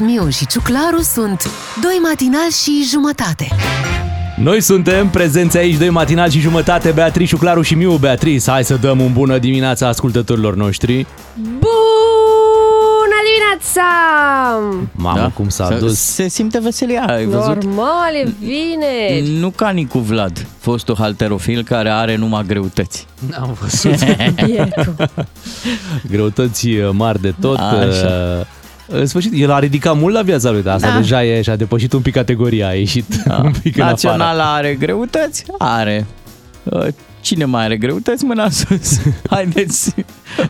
Miu și Ciuclaru sunt Doi matinali și jumătate Noi suntem prezenți aici doi matinal și jumătate, Beatrice, Claru și Miu. Beatrice, hai să dăm un bună dimineața ascultătorilor noștri. Bună dimineața! Mamă, da? cum s-a Se- dus. Se simte veselia, ai văzut? Normal, e vineri. Nu ca Nicu Vlad, fostul halterofil care are numai greutăți. N-am văzut. Bietul. Greutăți uh, mari de tot. Așa. Uh, În sfârșit, el a ridicat mult la viața lui, dar asta Da. deja e și-a depășit un pic categoria, a ieșit un pic în afară. Naționala are greutăți? Are. Uh, Cine mai are greutăți? Mâna sus. Haideți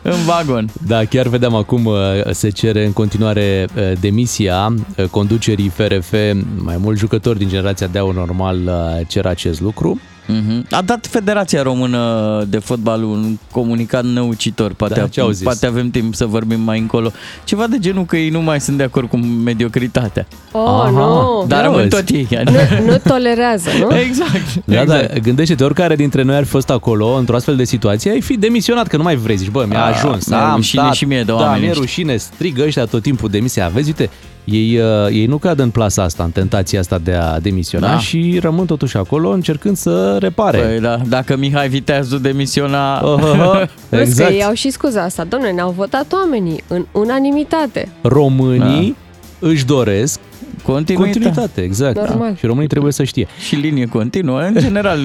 în vagon. Da, chiar vedeam acum uh, se cere în continuare uh, demisia uh, conducerii FRF. Mai mulți jucători din generația de aur normal uh, cer acest lucru. Mhm. A dat Federația Română de Fotbal un comunicat năucitor. Poate, Da, ce au zis? poate avem timp să vorbim mai încolo. Ceva de genul că ei nu mai sunt de acord cu mediocritatea. Oh, Aha. nu. Dar Ia rămân uzi. tot ei. Nu, nu tolerează, nu? Exact. Da, exact. da, gândește-te, oricare dintre noi ar fi fost acolo, într-o astfel de situație, ai fi demisionat, că nu mai vrei, zici, bă, mi-a A, ajuns, mi-e am rușine stat, și mie de da, oameni mi-e ăștia. rușine, strigă ăștia tot timpul demisia, vezi, uite, ei, uh, ei nu cad în plasa asta, în tentația asta de a demisiona Da. și rămân totuși acolo încercând să repare. Păi, da, dacă Mihai Viteazu demisiona... Oh, oh, oh. Plus exact. că ei au și scuza asta. Domnule, ne-au votat oamenii în unanimitate. Românii își doresc Continuitate. continuitate, exact. Normal. Și românii trebuie să știe. Și linie continuă. În general,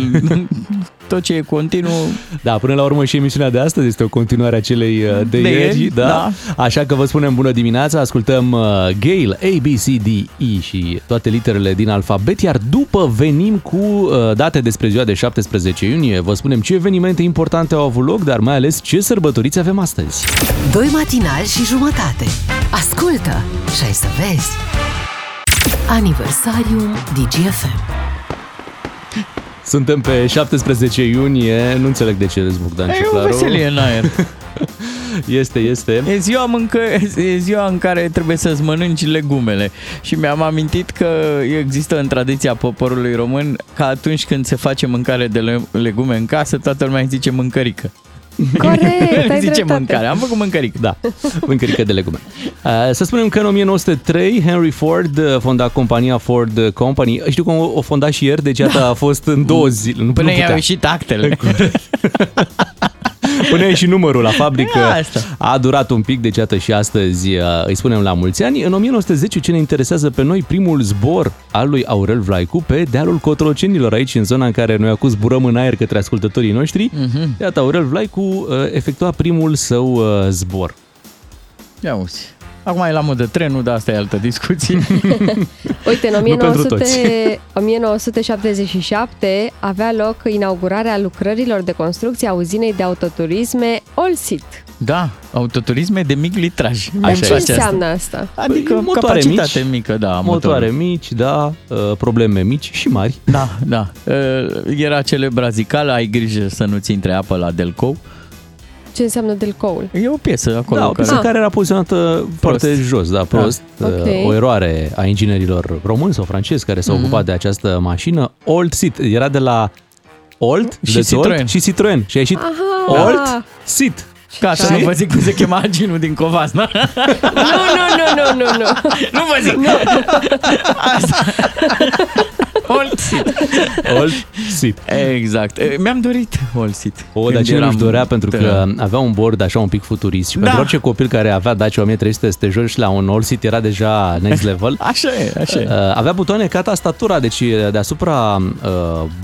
tot ce e continuu... Da, până la urmă și emisiunea de astăzi este o continuare a celei uh, de, De ieri, ieri, da? da. Așa că vă spunem bună dimineața, ascultăm uh, Gale, A, B, C, D, E și toate literele din alfabet, iar după venim cu uh, date despre ziua de 17 iunie, vă spunem ce evenimente importante au avut loc, dar mai ales ce sărbătoriți avem astăzi. Doi matinali și jumătate Ascultă și ai să vezi Aniversariul DGFM Suntem pe 17 iunie, nu înțeleg de ce râzi Bogdan și E o Claru. veselie în aer. Este, este. E ziua, mâncă, e ziua în care trebuie să-ți mănânci legumele. Și mi-am amintit că există în tradiția poporului român că atunci când se face mâncare de le- legume în casă, toată lumea îi zice mâncărică. Corect, ai zice dreptate. mâncare. Am făcut mâncărică. Da, mâncărică de legume. Uh, Să spunem că în 1903 Henry Ford uh, fonda compania Ford Company. Știu că o o fonda și ieri, deci iată a fost în două zile. Nu, Până nu i-au putea. ieșit actele. Până e și numărul la fabrică. E asta. A durat un pic, deci iată și astăzi uh, îi spunem la mulți ani. În 1910 ce ne interesează pe noi primul zbor al lui Aurel Vlaicu pe dealul Cotrocenilor, aici în zona în care noi acum zburăm în aer către ascultătorii noștri. Mhm. Iată, Aurel Vlaicu uh, efectua primul său uh, zbor. Ia uzi. Acum e la modă trenul, dar asta e altă discuție. Uite, în Nu pentru toți. 1900, 1977 avea loc inaugurarea lucrărilor de construcție a uzinei de autoturisme Olsit. da, autoturisme de mic litraj. Așa Îmi Ce place asta. înseamnă asta? Adică Păi, motoare capacitate mici, mică, da. Motoare motor. mici, da, uh, probleme mici și mari. Da, da. Uh, Era celebra zicală, ai grijă să nu-ți intre apă la Delcou. Ce înseamnă Delcoul? E o piesă acolo. Da, o piesă Ah. care era poziționată foarte jos, da, prost. Da. Uh, Ok. O eroare a inginerilor români sau francezi care s-au ocupat de această mașină. Old Sit, era de la Old, Și de Citroen. Old și Citroen. Și a ieșit Aha. Old Sit. Ca să nu vă zic cum se chema aginul din Covasna. Nu, nu, nu, nu, nu, nu. nu vă zic. Asta. Olsit. Old Sit. Exact. E, Mi-am dorit Olsit. O, dar Când cine eram nu-și dorea pentru că tânăr. avea un bord așa un pic futurist și Da. pentru orice copil care avea Dacia 1300 să te joci la un Old Sit era deja next level. Așa e, așa e. Uh, avea butoane ca tastatura, deci uh, deasupra uh,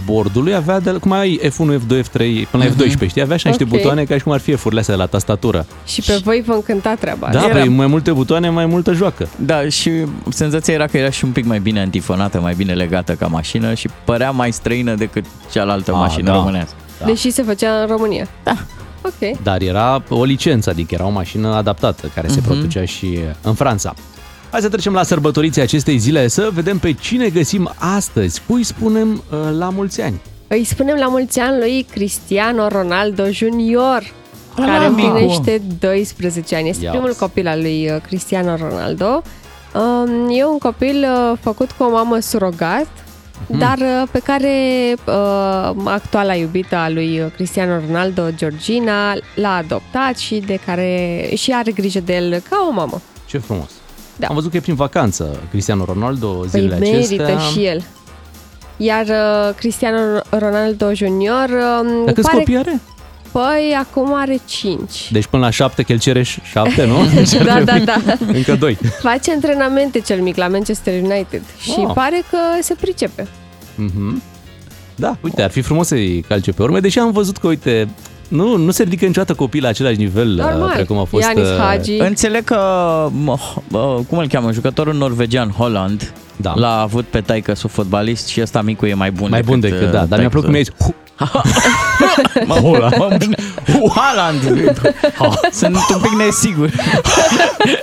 bordului avea, de, cum ai F1, F2, F3, până la F12, știi? Avea așa niște Ok. butoane ca și cum ar fi F-urile astea de la tastatură. Și pe voi vă încânta treaba Da, asta. păi, mai multe butoane, mai multă joacă. Da, și senzația era că era și un pic mai bine antifonată, mai bine legată ca mașină și părea mai străină decât cealaltă Ah, mașină da. românească. Deși se făcea în România. Da. Ok. Dar era o licență, adică era o mașină adaptată, care se producea și în Franța. Hai să trecem la sărbătoriții acestei zile, să vedem pe cine găsim astăzi. Cui spunem uh, la mulți ani? Îi spunem la mulți ani lui Cristiano Ronaldo Junior, Ala, care amigo. împlinește 12 ani. Este Ia primul uzi. copil al lui uh, Cristiano Ronaldo. Um, E un copil uh, făcut cu o mamă surogat, Mhm. dar uh, pe care uh, actuala iubită a lui Cristiano Ronaldo, Georgina, l-a adoptat și de care și are grijă de el ca o mamă. Ce frumos! Da. Am văzut că e prin vacanță Cristiano Ronaldo Păi zilele merită acestea. și el. Iar uh, Cristiano Ronaldo Junior um, Dar câți pare... copii are? Păi acum are 5. Deci până la șapte, că el cere ș- șapte, nu? da, da, da. Încă doi. Face antrenamente cel mic la Manchester United și Oh. pare că se pricepe. Mhm. Da, uite, ar fi frumos să-i calce pe urme, deși am văzut că, uite, nu, nu se ridică niciodată copiii la același nivel uh, Normal. precum a fost... Ianis uh, Hagi. Înțeleg că, mă, bă, cum îl cheamă, jucătorul norvegian Holland Da. l-a avut pe taică sub fotbalist și ăsta micu e mai bun Mai bun decât, uh, da, dar mi-a plăcut cum taică-su. mi-ai zis, "Hu, Mă, mă, mă, Hu- Haaland! Sunt un pic nesigur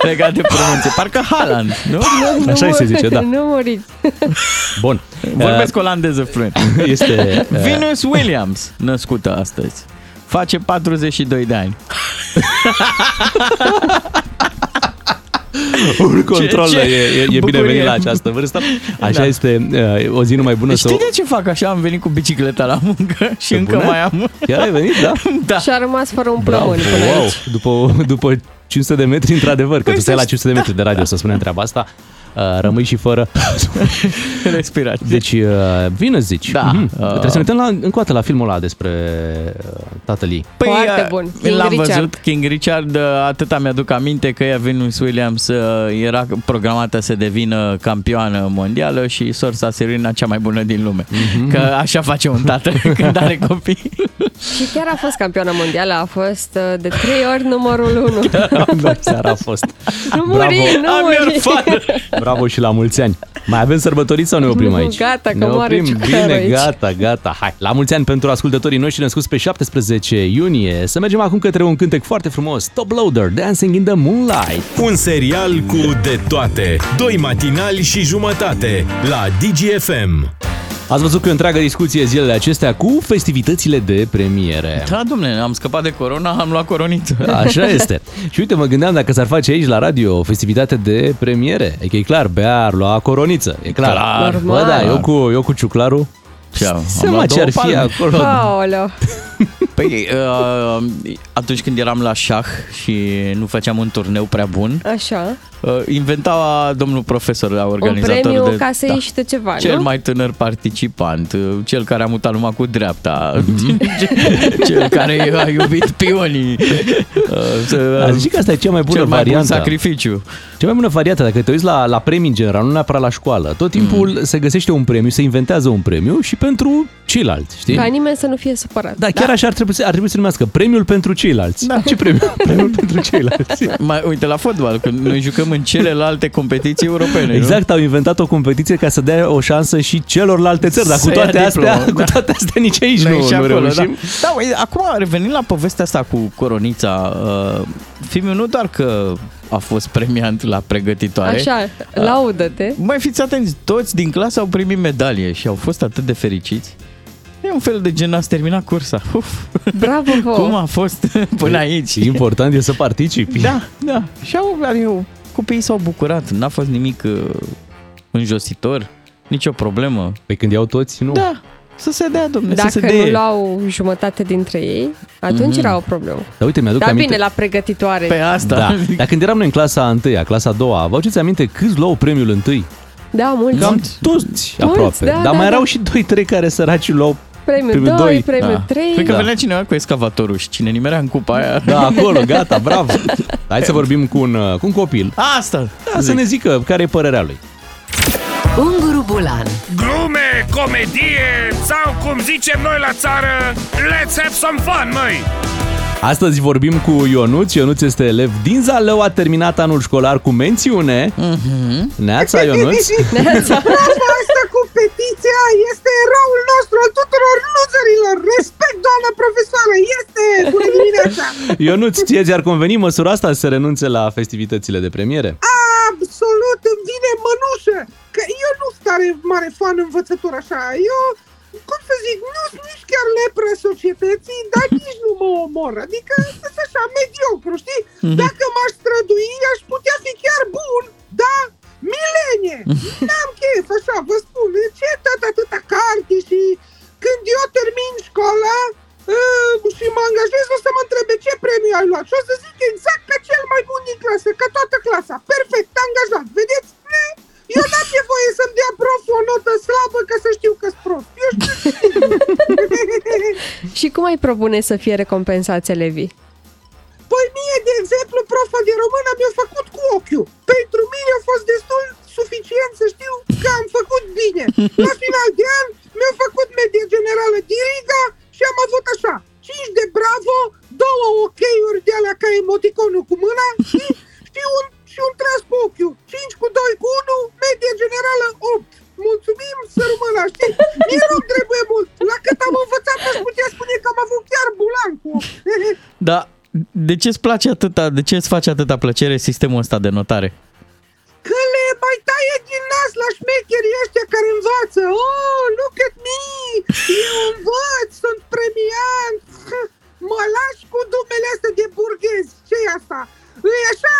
legat de pronunție. Parcă Haaland, nu? Nu, Așa nu, se zice, da. Nu muriți. Bun. Vorbesc olandeză fluent. Uh, Este... uh, Venus Williams, născută astăzi. Face 42 de ani. Un control, ce e, e, e bucurie. binevenit la această vârstă. Așa Da. este uh, o zi numai bună să... Știi de ce fac așa? Am venit cu bicicleta la muncă și Pe încă bune? mai am... Chiar ai venit, da? Da. Și a rămas fără un Bravo, plămân până wow. aici. După, după 500 de metri, într-adevăr, că Păi tu stai să la 500 de metri de radio, să spunem treaba asta, uh, rămâi și fără. Respirație. Deci, uh, vină zici. Da. Mhm. Uh. Trebuie să ne uităm la, încă o dată la filmul ăla despre uh, tatăl ei. Foarte uh, bun. King L-am Richard. văzut, King Richard, uh, atâta mi-aduc aminte că ea Venus Williams uh, era programată să devină campioană mondială și sorsa Serena cea mai bună din lume. Mhm. Că așa face un tată când are copii. Și chiar a fost campioană mondială, a fost uh, de trei ori numărul 1. da, chiar a fost. Nu Bravo. muri, nu I'm your muri. Father. Bravo și la mulți ani. Mai avem sărbătoriți sau ne oprim Nu, aici? gata, că ne moare oprim. ciuclarul Bine, aici. gata, gata. Hai, la mulți ani pentru ascultătorii noștri născuți pe 17 iunie. Să mergem acum către un cântec foarte frumos. Top Loader, Dancing in the Moonlight. Un serial cu de toate. Doi matinali și jumătate la DGFM. Ați văzut că întreagă discuție zilele acestea cu festivitățile de premiere. Da, domne, am scăpat de corona, am luat coroniță. Așa este. Și uite, mă gândeam dacă s-ar face aici la radio o festivitate de premiere. Adică e clar, Bea ar lua coroniță. E clar. Clar. Normal. Bă, da, eu cu, eu cu ciuclarul. Și am, am Seama luat ce două ar fi palme. acolo. Paolo. Păi, uh, atunci când eram la șah și nu făceam un turneu prea bun, Așa. Uh, inventa domnul profesor, la Un organizator premiu de... ca să da. iei și tu ceva, Cel nu? mai tânăr participant, uh, cel care a mutat numai cu dreapta, cel care a iubit pionii. uh, să- Aș zic că asta e cea mai bună cel mai bun variantă. sacrificiu. Cea mai bună variantă, dacă te uiți la, la premii în general, nu neapărat la școală, tot timpul mm. se găsește un premiu, se inventează un premiu și pentru ceilalți, știi? Ca nimeni să nu fie supărat. Da, chiar așa ar trebui, să, ar trebui să numească premiul pentru ceilalți. Da. Ce premiu? Premiul pentru ceilalți. Mai, uite la fotbal, când noi jucăm în celelalte competiții europene. Exact, au inventat o competiție ca să dea o șansă și celorlalte țări, dar Să cu toate ia astea, diplomă, cu da. toate astea nici aici Noi nu, și nu acolo, reușim. Da, da uite, acum revenind la povestea asta cu coronița, uh, filmul nu doar că a fost premiant la pregătitoare. Așa, laudă-te. Mai fiți atenți, toți din clasă au primit medalie și au fost atât de fericiți. E un fel de gen, ați terminat cursa. Uf, Bravo vouă. cum a fost până aici? Important e să participi. Da, da. Și au, adică, copiii s-au bucurat. N-a fost nimic uh, înjositor, nicio problemă. Pe când iau toți, nu. Da, să se dea, domne, să se Dacă dea. nu luau jumătate dintre ei, atunci Mhm. era o problemă. Dar uite, mi-aduc Dar aminte. bine, la pregătitoare. Pe asta. Da. Dar când eram noi în clasa a întâia, clasa a doua, vă aduceți aminte câți luau premiul întâi? Da, mulți. Cam toți aproape. da, Dar da, mai da. erau și 2-3 care săraci luau Premiul Premiul 2, doi. premiul Da. 3. Cred că Da. venea cineva cu excavatorul și cine nimerea în cupa aia. Da, acolo, gata, bravo. Hai să vorbim cu un, cu un copil. Asta. Da, să ne zică care e părerea lui. Unguru Bulan Glume, comedie sau cum zicem noi la țară, let's have some fun, măi! Astăzi vorbim cu Ionuț. Ionuț este elev din Zalău, a terminat anul școlar cu mențiune. Mhm. Neața, Ionuț. Asta cu petiția este eroul nostru al tuturor loserilor. Respect, doamna profesoară, este! Bună dimineața! Ionuț, ție ți-ar conveni măsura asta să renunțe la festivitățile de premiere? Absolut, îmi vine mănușă! Că eu nu sunt tare mare fan învățător așa. Eu, cum să zic, nu sunt nici chiar lepră societății, dar nici nu mă omor. Adică sunt așa mediocru, știi? Dacă m-aș strădui, aș putea fi chiar bun, da? Milenie! N-am chef, așa, vă spun. Ce tot atâta carte și când eu termin școala, uh, și mă angajez, o să mă întrebe ce premiu ai luat. Și o să zic exact ca cel mai bun din clasă, ca toată clasa. Perfect, angajat. Vedeți? Ne? Eu n-am nevoie să-mi dea prof o notă slabă ca să știu că-s prost. Eu știu Și cum ai propune să fie recompensați elevii? Păi mie, de exemplu, profa de română mi-a făcut cu ochiul. Pentru mine a fost destul suficient să știu că am făcut bine. La final de an mi-a făcut medie generală diriga și am avut așa, 5 de bravo, două ok-uri de alea ca emoticonul cu mâna și, și, un, și un tras cu ochiul. 5 cu 2 cu 1, medie generală 8. Mulțumim, să rămână, știi? Mie nu trebuie mult. La cât am învățat, aș putea spune că am avut chiar bulan cu 8. Da, de ce îți place atâta, de ce îți face atâta plăcere sistemul ăsta de notare? Că le mai taie din nas la șmecherii ăștia care învață. Oh, look at me! Eu învăț, sunt premiant! Mă lași cu dumele astea de burghezi. ce e asta? E așa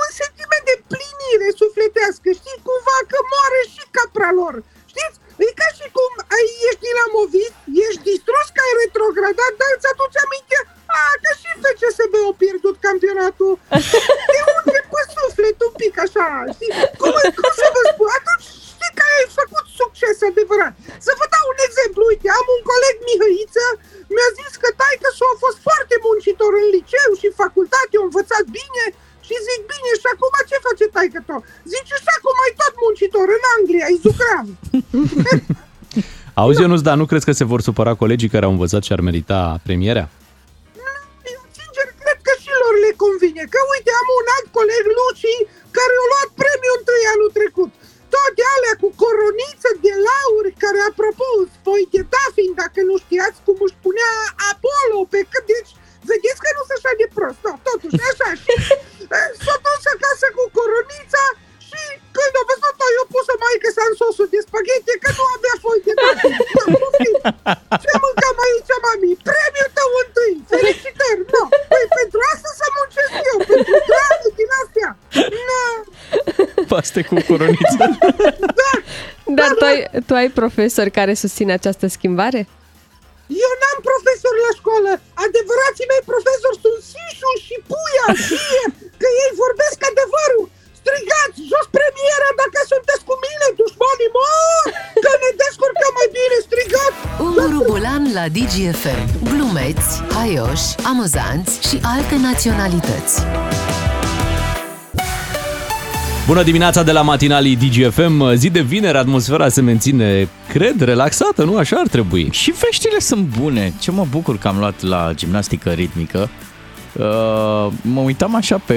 un sentiment de plinire sufletească, știi? Cumva că moare și capra lor. Știți? E ca și cum ai, ești dinamovit, ești distrus că ai retrogradat, dar îți aduce aminte a, că și FCSB au pierdut campionatul. Te unde pe suflet un pic așa, știi? Cum, cum să vă spun? Atunci știi că ai făcut succes adevărat. Să vă dau un exemplu. Uite, am un coleg Mihăiță, mi-a zis că taică s a fost foarte muncitor în liceu și facultate, a învățat bine, și zic, bine, și acum ce face taică tău? Zice, și acum ai tot muncitor în Anglia, e zucrav. Auzi, Ionuț, dar nu crezi că se vor supăra colegii care au învățat și ar merita premierea? Sincer, cred că și lor le convine. Că uite, am un alt coleg, Luci, care a luat premiul întâi anul trecut. Toate alea cu coroniță de lauri, care, apropo, spoi de Tafin, dacă nu știați cum își punea Apollo pe cât, deci vedeți că nu sunt așa de prost. No, totuși, așa. Și s-a dus acasă cu coronița și când a văzut-o, eu pus-o maică să în sosul de spaghete, că nu avea foi de date. Ce mâncam aici, mami? Premiul tău întâi. Felicitări. No. Păi pentru asta să muncesc eu, pentru dragul din astea. No. Paste cu coroniță. Da. Dar tu ai, tu ai profesori care susțin această schimbare? Eu n-am profesor la școală. Adevărații mei profesori sunt Sișu și Puia. Știe că ei vorbesc adevărul. Strigați jos premiera dacă sunteți cu mine, dușmanii mor! Că ne descurcăm mai bine, strigați! Unguru Bulan la DGFM. Glumeți, haioși, amuzanți și alte naționalități. Bună dimineața de la matinalii DGFM. Zi de vineri, atmosfera se menține, cred, relaxată, nu? Așa ar trebui. Și veștile sunt bune. Ce mă bucur că am luat la gimnastică ritmică. Uh, mă uitam așa pe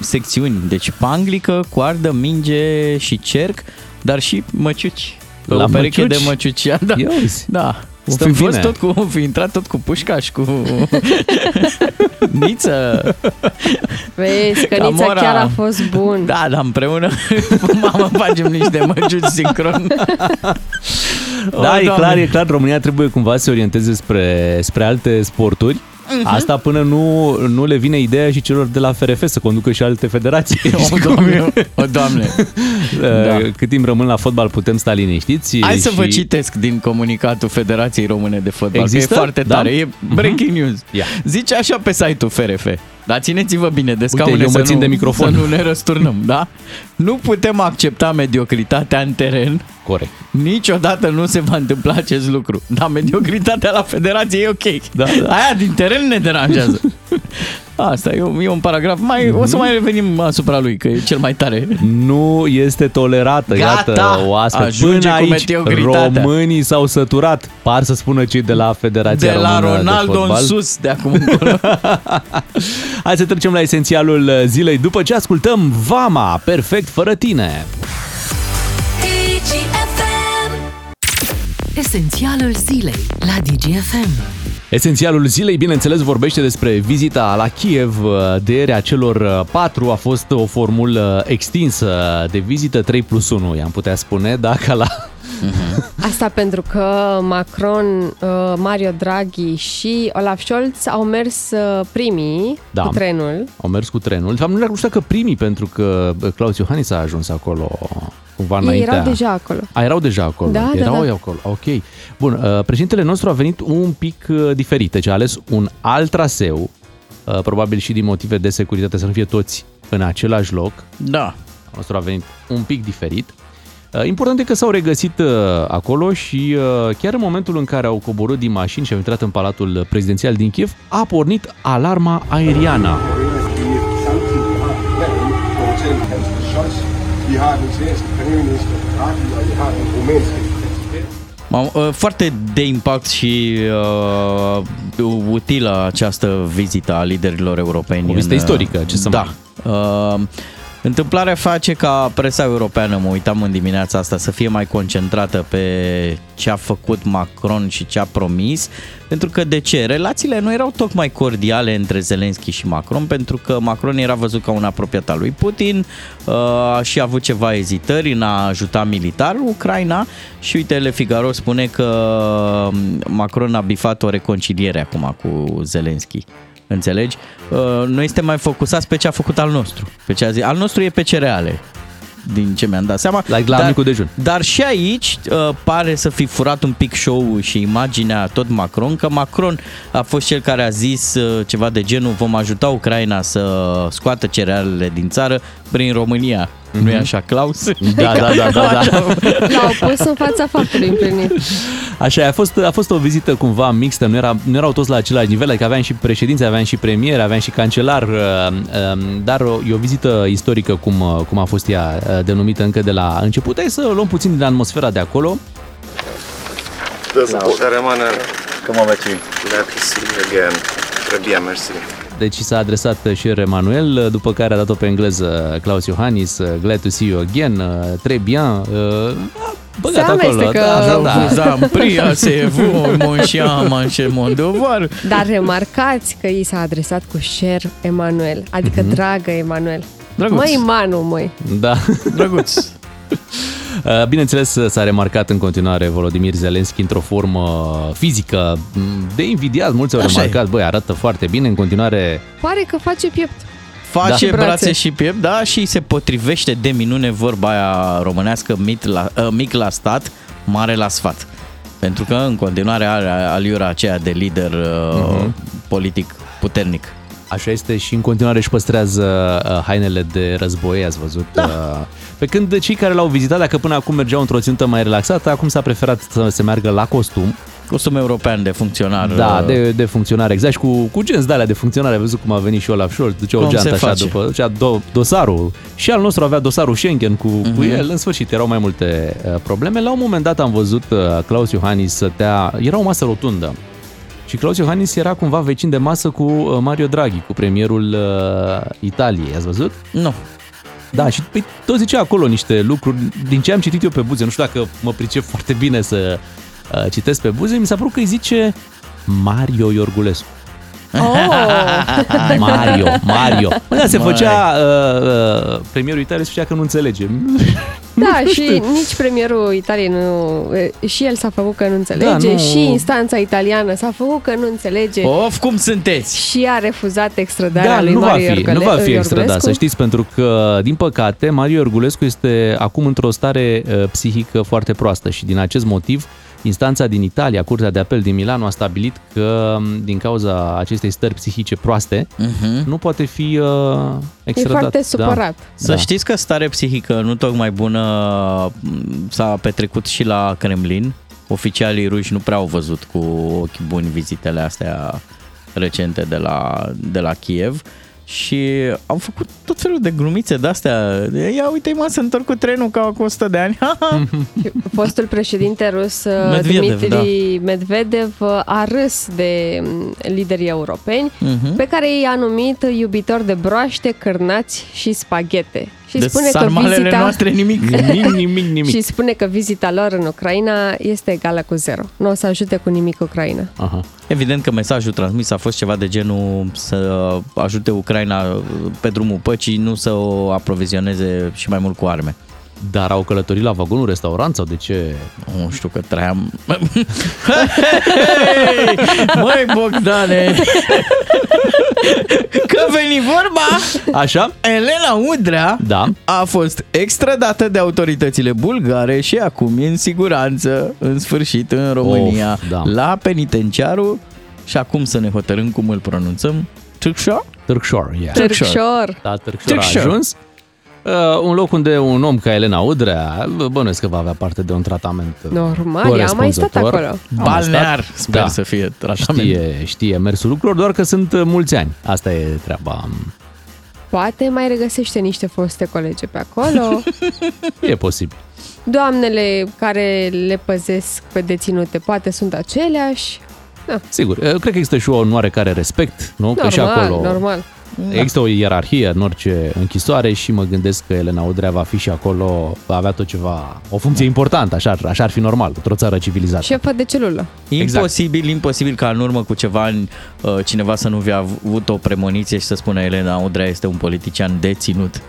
secțiuni. Deci panglică, coardă, minge și cerc, dar și măciuci. La La o pereche măciuci? de măciuci. Da. Ia uzi. Da. O Stăm fi fost bine. tot cu, o fi intrat tot cu pușcaș, cu niță. Vezi, că Nița Camora. chiar a fost bun. Da, dar împreună mamă, facem niște măciuci sincron. Da, O, e Doamne. clar, e clar, România trebuie cumva să se orienteze spre, spre alte sporturi. Mhm. Asta până nu, nu le vine ideea și celor de la FRF să conducă și alte federații. O, doamne, o, doamne. Da. Cât timp rămân la fotbal putem sta liniștiți. Hai să și... vă citesc din comunicatul Federației Române de Fotbal, Există? că e foarte Da? tare, e breaking news. Ia. Zice așa pe site-ul FRF, dar țineți-vă bine de scaune eu mă să, țin nu, de microfon. să nu ne răsturnăm, da? Nu putem accepta mediocritatea în teren, Corect. niciodată nu se va întâmpla acest lucru. Dar mediocritatea la federație e ok. Da, da. Aia din teren ne deranjează. Asta e un, e un paragraf. Mai, O să mai revenim asupra lui, că e cel mai tare. Nu este tolerată, Gata! iată, o astfel. Ajunge Până cu aici, mediocritatea. românii s-au săturat. Par să spună cei de la Federația De la Română Ronaldo de în Fotbal. sus, de acum încolo. Hai să trecem la esențialul zilei după ce ascultăm Vama, perfect fără tine. Esențialul zilei la DGFM. Esențialul zilei, bineînțeles, vorbește despre vizita la Kiev de ieri a celor patru. A fost o formulă extinsă de vizită 3 plus 1, i-am putea spune, dacă la... Asta pentru că Macron, uh, Mario Draghi și Olaf Scholz au mers uh, primii Da. cu trenul. Au mers cu trenul. De fapt, nu știu dacă primii, pentru că Claus Iohannis a ajuns acolo cumva Ei înaintea. erau deja acolo. A, erau deja acolo. Da, da, erau da. ei acolo. Ok. Bun, uh, președintele nostru a venit un pic uh, diferit, deci a ales un alt traseu, uh, probabil și din motive de securitate, să nu fie toți în același loc. Da. Al nostru a venit un pic diferit. Uh, Important e că s-au regăsit uh, acolo și uh, chiar în momentul în care au coborât din mașini și au intrat în palatul prezidențial din Kiev, a pornit alarma aeriană. Vi har den svenske premierminister Draghi, og vi har den rumænske Mam, uh, Foarte de impact și uh, utilă această vizită a liderilor europeni. O vizită în, uh, istorică, ce să Da. Uh, întâmplarea face ca presa europeană, mă uitam în dimineața asta, să fie mai concentrată pe ce a făcut Macron și ce a promis. Pentru că de ce? Relațiile nu erau tocmai cordiale între Zelensky și Macron, pentru că Macron era văzut ca un apropiat al lui Putin uh, și a avut ceva ezitări în a ajuta militar Ucraina și uite, Le Figaro spune că um, Macron a bifat o reconciliere acum cu Zelensky. Înțelegi? Uh, Noi suntem mai focusați pe ce a făcut al nostru. Pe ce a zis. Al nostru e pe cereale din ce mi-am dat seama. Like la micul dejun. Dar și aici uh, pare să fi furat un pic show și imaginea tot Macron, că Macron a fost cel care a zis uh, ceva de genul vom ajuta Ucraina să scoată cerealele din țară prin România. Mm-hmm. Nu e așa, Claus? Da, da, da, da, da. L-au pus în fața faptului împlinit. Așa, e, a fost, a fost o vizită cumva mixtă, nu, era, nu erau toți la același nivel, adică aveam și președinți, aveam și premier, aveam și cancelar, uh, um, dar o- e o vizită istorică cum, uh, cum a fost ea uh, denumită încă de la început. Hai să luăm puțin din atmosfera de acolo. Cher Emmanuel, comment vas-tu Glad to see you again. Très bien, merci. Deci s-a adresat și Emanuel, după care a dat-o pe engleză Claus Iohannis, uh, glad to see you again, uh, très bien, uh, a băgat Se acolo. amestecă. Da, da, Vous da. am pris assez vous, mon chien, mange mon devoir. Dar remarcați că i s-a adresat cu cher Emanuel, adică Mhm. dragă Emanuel. Drăguț. Măi, Manu, măi. da. Drăguț. Uh, Bineînțeles, s-a remarcat în continuare Volodymyr Zelensky într-o formă fizică m, de invidiat. Mulți au Așa e. remarcat, băi, arată foarte bine în continuare. Pare că face piept. Face Da. brațe. Brațe. și piept, da, și se potrivește de minune vorba aia românească, mic la, uh, mic la stat, mare la sfat. Pentru că în continuare are aliura aceea de lider uh, Mhm. politic puternic. Așa este și în continuare își păstrează uh, hainele de război, ați văzut. Da. Uh, pe când cei care l-au vizitat, dacă până acum mergeau într-o țintă mai relaxată, acum s-a preferat să se meargă la costum. Costum european de funcționar. Da, uh, de, de funcționare, exact, și cu, cu genți de alea de funcționare. Ai văzut cum a venit și Olaf Scholz, ducea o Cum geantă se așa face? după, ducea do, dosarul. Și al nostru avea dosarul Schengen cu, uh-huh. cu Mhm. el. În sfârșit, erau mai multe uh, probleme. La un moment dat am văzut uh, Claus Iohannis stătea, era o masă rotundă. Și Claus Iohannis era cumva vecin de masă cu uh, Mario Draghi, cu premierul uh, Italiei. Ați văzut? Nu. Da, și păi, tot zicea acolo niște lucruri, din ce am citit eu pe buze, nu știu dacă mă pricep foarte bine să uh, citesc pe buze, mi s-a părut că îi zice Mario Iorgulescu. Oh! Mario, Mario. Bă, da, se Mai. făcea, uh, uh, premierul Italiei se făcea că nu înțelege. Da, și nici premierul Italiei nu... e, Și el s-a făcut că nu înțelege, Da, nu- și instanța italiană s-a făcut că nu înțelege. Of, cum sunteți? Și a refuzat extradarea Da, lui nu va Mario fi, Iorgule- nu va fi extradat, Iorgulescu. să știți, pentru că, din păcate, Mario Iorgulescu este acum într-o stare uh, psihică foarte proastă și din acest motiv Instanța din Italia, Curtea de Apel din Milano, a stabilit că m, din cauza acestei stări psihice proaste, Uh-huh. nu poate fi uh, E extradat. foarte supărat. Să Da. știți că stare psihică nu tocmai bună m, s-a petrecut și la Kremlin. Oficialii ruși nu prea au văzut cu ochi buni vizitele astea recente de la, de la Kiev și au făcut tot felul de glumițe de-astea. Ia uite mă, se întorc cu trenul ca cu 100 de ani. Fostul președinte rus Medvedev, Dmitri Medvedev a râs de mm, liderii europeni Mhm. pe care i-a numit iubitori de broaște, cârnați și spaghete. Și de spune că sarmalele vizita noastre nimic. Nimic, nimic, nimic. și spune că vizita lor în Ucraina este egală cu zero. Nu o să ajute cu nimic Ucraina. Aha. Evident că mesajul transmis a fost ceva de genul să ajute Ucraina pe drumul păcii, nu să o aprovizioneze și mai mult cu arme. Dar au călătorit la vagonul restaurant sau de ce? Nu știu că trăiam... Hei! Măi, Bogdane! Că veni vorba, Așa? Elena Udrea Da. a fost extradată de autoritățile bulgare și acum e în siguranță, în sfârșit, în România, Of, da. la penitenciarul și acum să ne hotărâm cum îl pronunțăm. Târșa? Târgșor, yeah. Târgșor. Da, Târgșor a Târgșor. ajuns. Uh, un loc unde un om ca Elena Udrea, bănuiesc că va avea parte de un tratament Normal, ea a mai stat corespunzător. acolo. A mai stat. Balnear, sper Da. să fie tratament. Știe, știe mersul lucrurilor, doar că sunt uh, mulți ani. Asta e treaba. Poate mai regăsește niște foste colege pe acolo. E posibil. Doamnele care le păzesc pe deținute poate sunt aceleași. Da, Sigur, uh, cred că există și un oarecare respect, nu? că și normal, acolo normal. Există o ierarhie în orice închisoare și mă gândesc că Elena Udrea va fi și acolo, va avea tot ceva, o funcție importantă, așa, ar- așa ar fi normal, într-o țară civilizată. Șefă de celulă. Imposibil, imposibil ca în urmă cu ceva ani uh, cineva să nu fi avut o premoniție și să spună Elena Udrea este un politician deținut.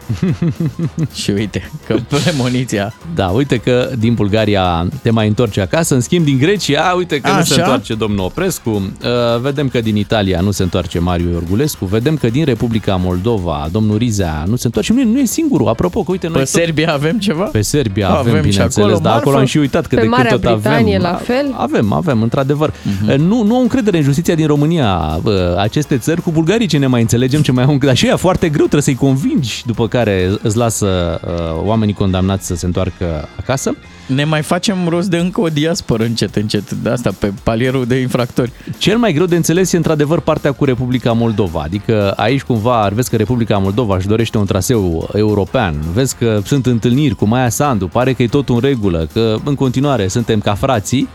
și uite, că premoniția Da, uite că din Bulgaria te mai întorci acasă, în schimb din Grecia, uite că nu se Așa? întoarce domnul Oprescu, uh, vedem că din Italia nu se întoarce Mariu Iorgulescu, vedem că din Republica Moldova domnul Rizea nu se întoarce, nu e, nu e singurul, apropo că uite noi Pe tot- Serbia avem ceva? pe Serbia avem, Avem avem și bineînțeles, acolo dar acolo marfă? am și uitat că Pe de Marea cât tot Britanie avem. la fel? Avem, avem, într-adevăr. Mhm. Nu, nu au încredere în justiția din România bă, aceste țări cu bulgarii ce ne mai înțelegem, ce mai au Dar și ea foarte greu, trebuie să-i convingi, după care îți lasă uh, oamenii condamnați să se întoarcă acasă. Ne mai facem rost de încă o diasporă încet, încet, de asta, pe palierul de infractori. Cel mai greu de înțeles e într-adevăr partea cu Republica Moldova. Adică aici cumva vezi că Republica Moldova își dorește un traseu european. Vezi că sunt întâlniri cu Maia Sandu, pare că e tot în regulă, că în continuare suntem ca frații.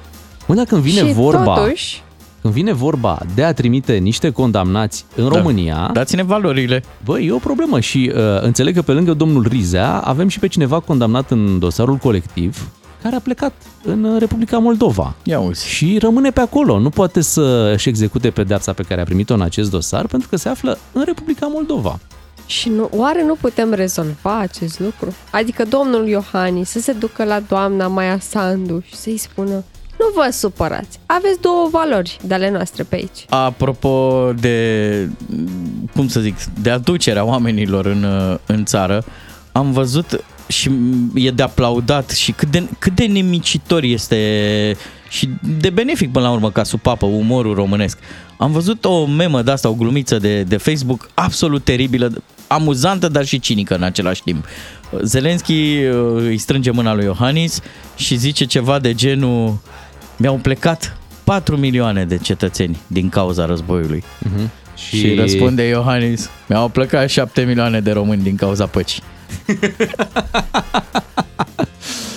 Mă, dar când vine și vorba, totuși, când vine vorba de a trimite niște condamnați în Da. România, Dați-ne valorile. Băi, e o problemă și uh, înțeleg că pe lângă domnul Rizea avem și pe cineva condamnat în dosarul colectiv care a plecat în uh, Republica Moldova. Ia uzi. Și rămâne pe acolo, nu poate să-și execute pedeapsa pe care a primit-o în acest dosar pentru că se află în Republica Moldova. și nu, oare nu putem rezolva acest lucru? Adică domnul Iohani să se ducă la doamna Maia Sandu și să-i spună nu vă supărați, aveți două valori de ale noastre pe aici. Apropo de, cum să zic, de aducerea oamenilor în, în țară, am văzut și e de aplaudat și cât de, cât de nemicitor este și de benefic până la urmă ca supapă umorul românesc. Am văzut o memă de asta, o glumiță de, de Facebook absolut teribilă, amuzantă, dar și cinică în același timp. Zelenski uh, îi strânge mâna lui Iohannis și zice ceva de genul mi-au plecat 4 milioane de cetățeni din cauza războiului. Uh-huh. Și, și răspunde Iohannis, mi-au plecat 7 milioane de români din cauza păcii.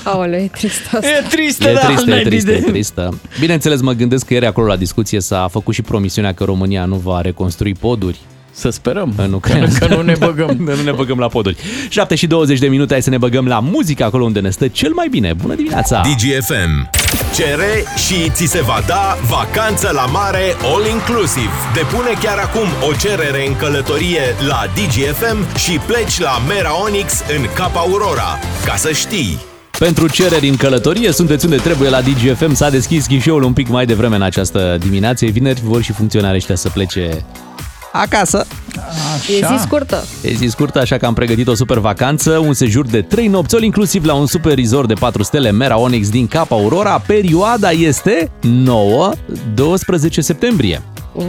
Aoleu, e trist asta. E tristă, E da, tristă, e n-ai tristă, e idee. tristă. Bineînțeles, mă gândesc că ieri acolo la discuție s-a făcut și promisiunea că România nu va reconstrui poduri Să sperăm în Ucraina. că, că nu ne băgăm. nu ne băgăm la poduri. 7 și 20 de minute, hai să ne băgăm la muzică acolo unde ne stă cel mai bine. Bună dimineața! DGFM. Cere și ți se va da vacanță la mare all inclusiv. Depune chiar acum o cerere în călătorie la DGFM și pleci la Mera Onyx în Cap Aurora. Ca să știi. Pentru cereri în călătorie, sunteți unde trebuie la DGFM. S-a deschis ghișeul un pic mai devreme în această dimineață. E vineri, vor și funcționarii ăștia să plece acasă. E zi scurtă. E zi scurtă, așa că am pregătit o super vacanță, un sejur de 3 nopți, all inclusiv la un super resort de 4 stele Mera Onyx din Cap Aurora. Perioada este 9-12 septembrie. Uh,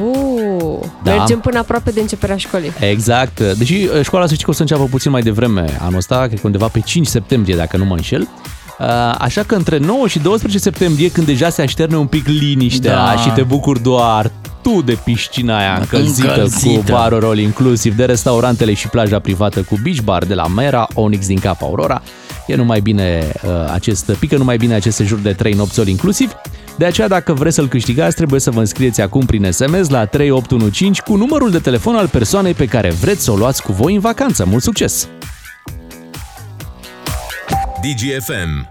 Da. Mergem până aproape de începerea școlii. Exact. Deși uh, școala să știi că o să înceapă puțin mai devreme anul ăsta, cred că undeva pe 5 septembrie, dacă nu mă înșel. Uh, Așa că între 9 și 12 septembrie, când deja se așterne un pic liniștea Da. și te bucuri doar tu de piscina aia încălzită, Încălzită. cu barul all inclusiv, de restaurantele și plaja privată cu beach bar de la Mera Onyx din Cap Aurora, e numai bine uh, acest, pică numai bine acest sejur de 3 nopți all inclusiv. De aceea, dacă vreți să-l câștigați, trebuie să vă înscrieți acum prin SMS la 3815 cu numărul de telefon al persoanei pe care vreți să o luați cu voi în vacanță. Mult succes! DGFM.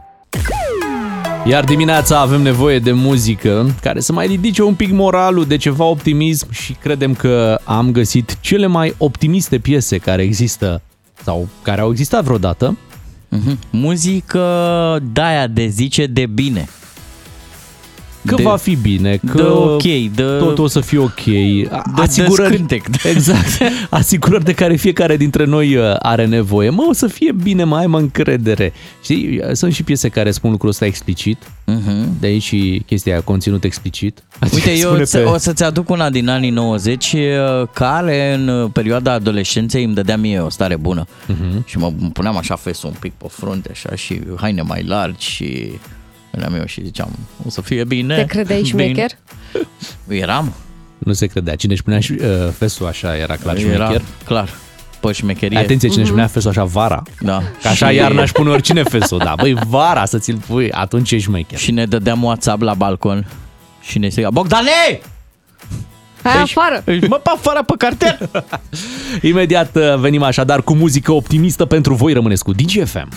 Iar dimineața avem nevoie de muzică care să mai ridice un pic moralul, de ceva optimism și credem că am găsit cele mai optimiste piese care există sau care au existat vreodată. Mhm. Muzică de-aia de zice de bine. Că De- va fi bine, că dă ok, dă- totul o să fie ok. dă Asigurări, scântec. exact, asigurări de care fiecare dintre noi uh, are nevoie. Mă, o să fie bine, mai am încredere. Știi, sunt și piese care spun lucrul ăsta explicit, Mhm. de aici și chestia aia, conținut explicit. Uite, eu Spune ți- o să-ți aduc una din anii 90 uh, care în uh, perioada adolescenței îmi dădea mie o stare bună. Mhm. Și mă îmi puneam așa fesul un pic pe frunte așa și haine mai largi și veneam eu și ziceam, o să fie bine. Te credeai bine." șmecher? Eram. Nu se credea. Cine își punea și, uh, fesul așa era clar Era șmecher. clar. Pe șmecherie. Atenție, cine își punea fesul așa vara. Da. Că așa Și- iarna își pune oricine fesul, da. Băi, vara să ți-l pui, atunci ești șmecher. Și ne dădeam WhatsApp la balcon și ne striga, Bogdane! Hai afară! Ești, mă, pe afară pe cartel! Imediat uh, venim așadar cu muzică optimistă pentru voi. Rămâneți cu DGFM.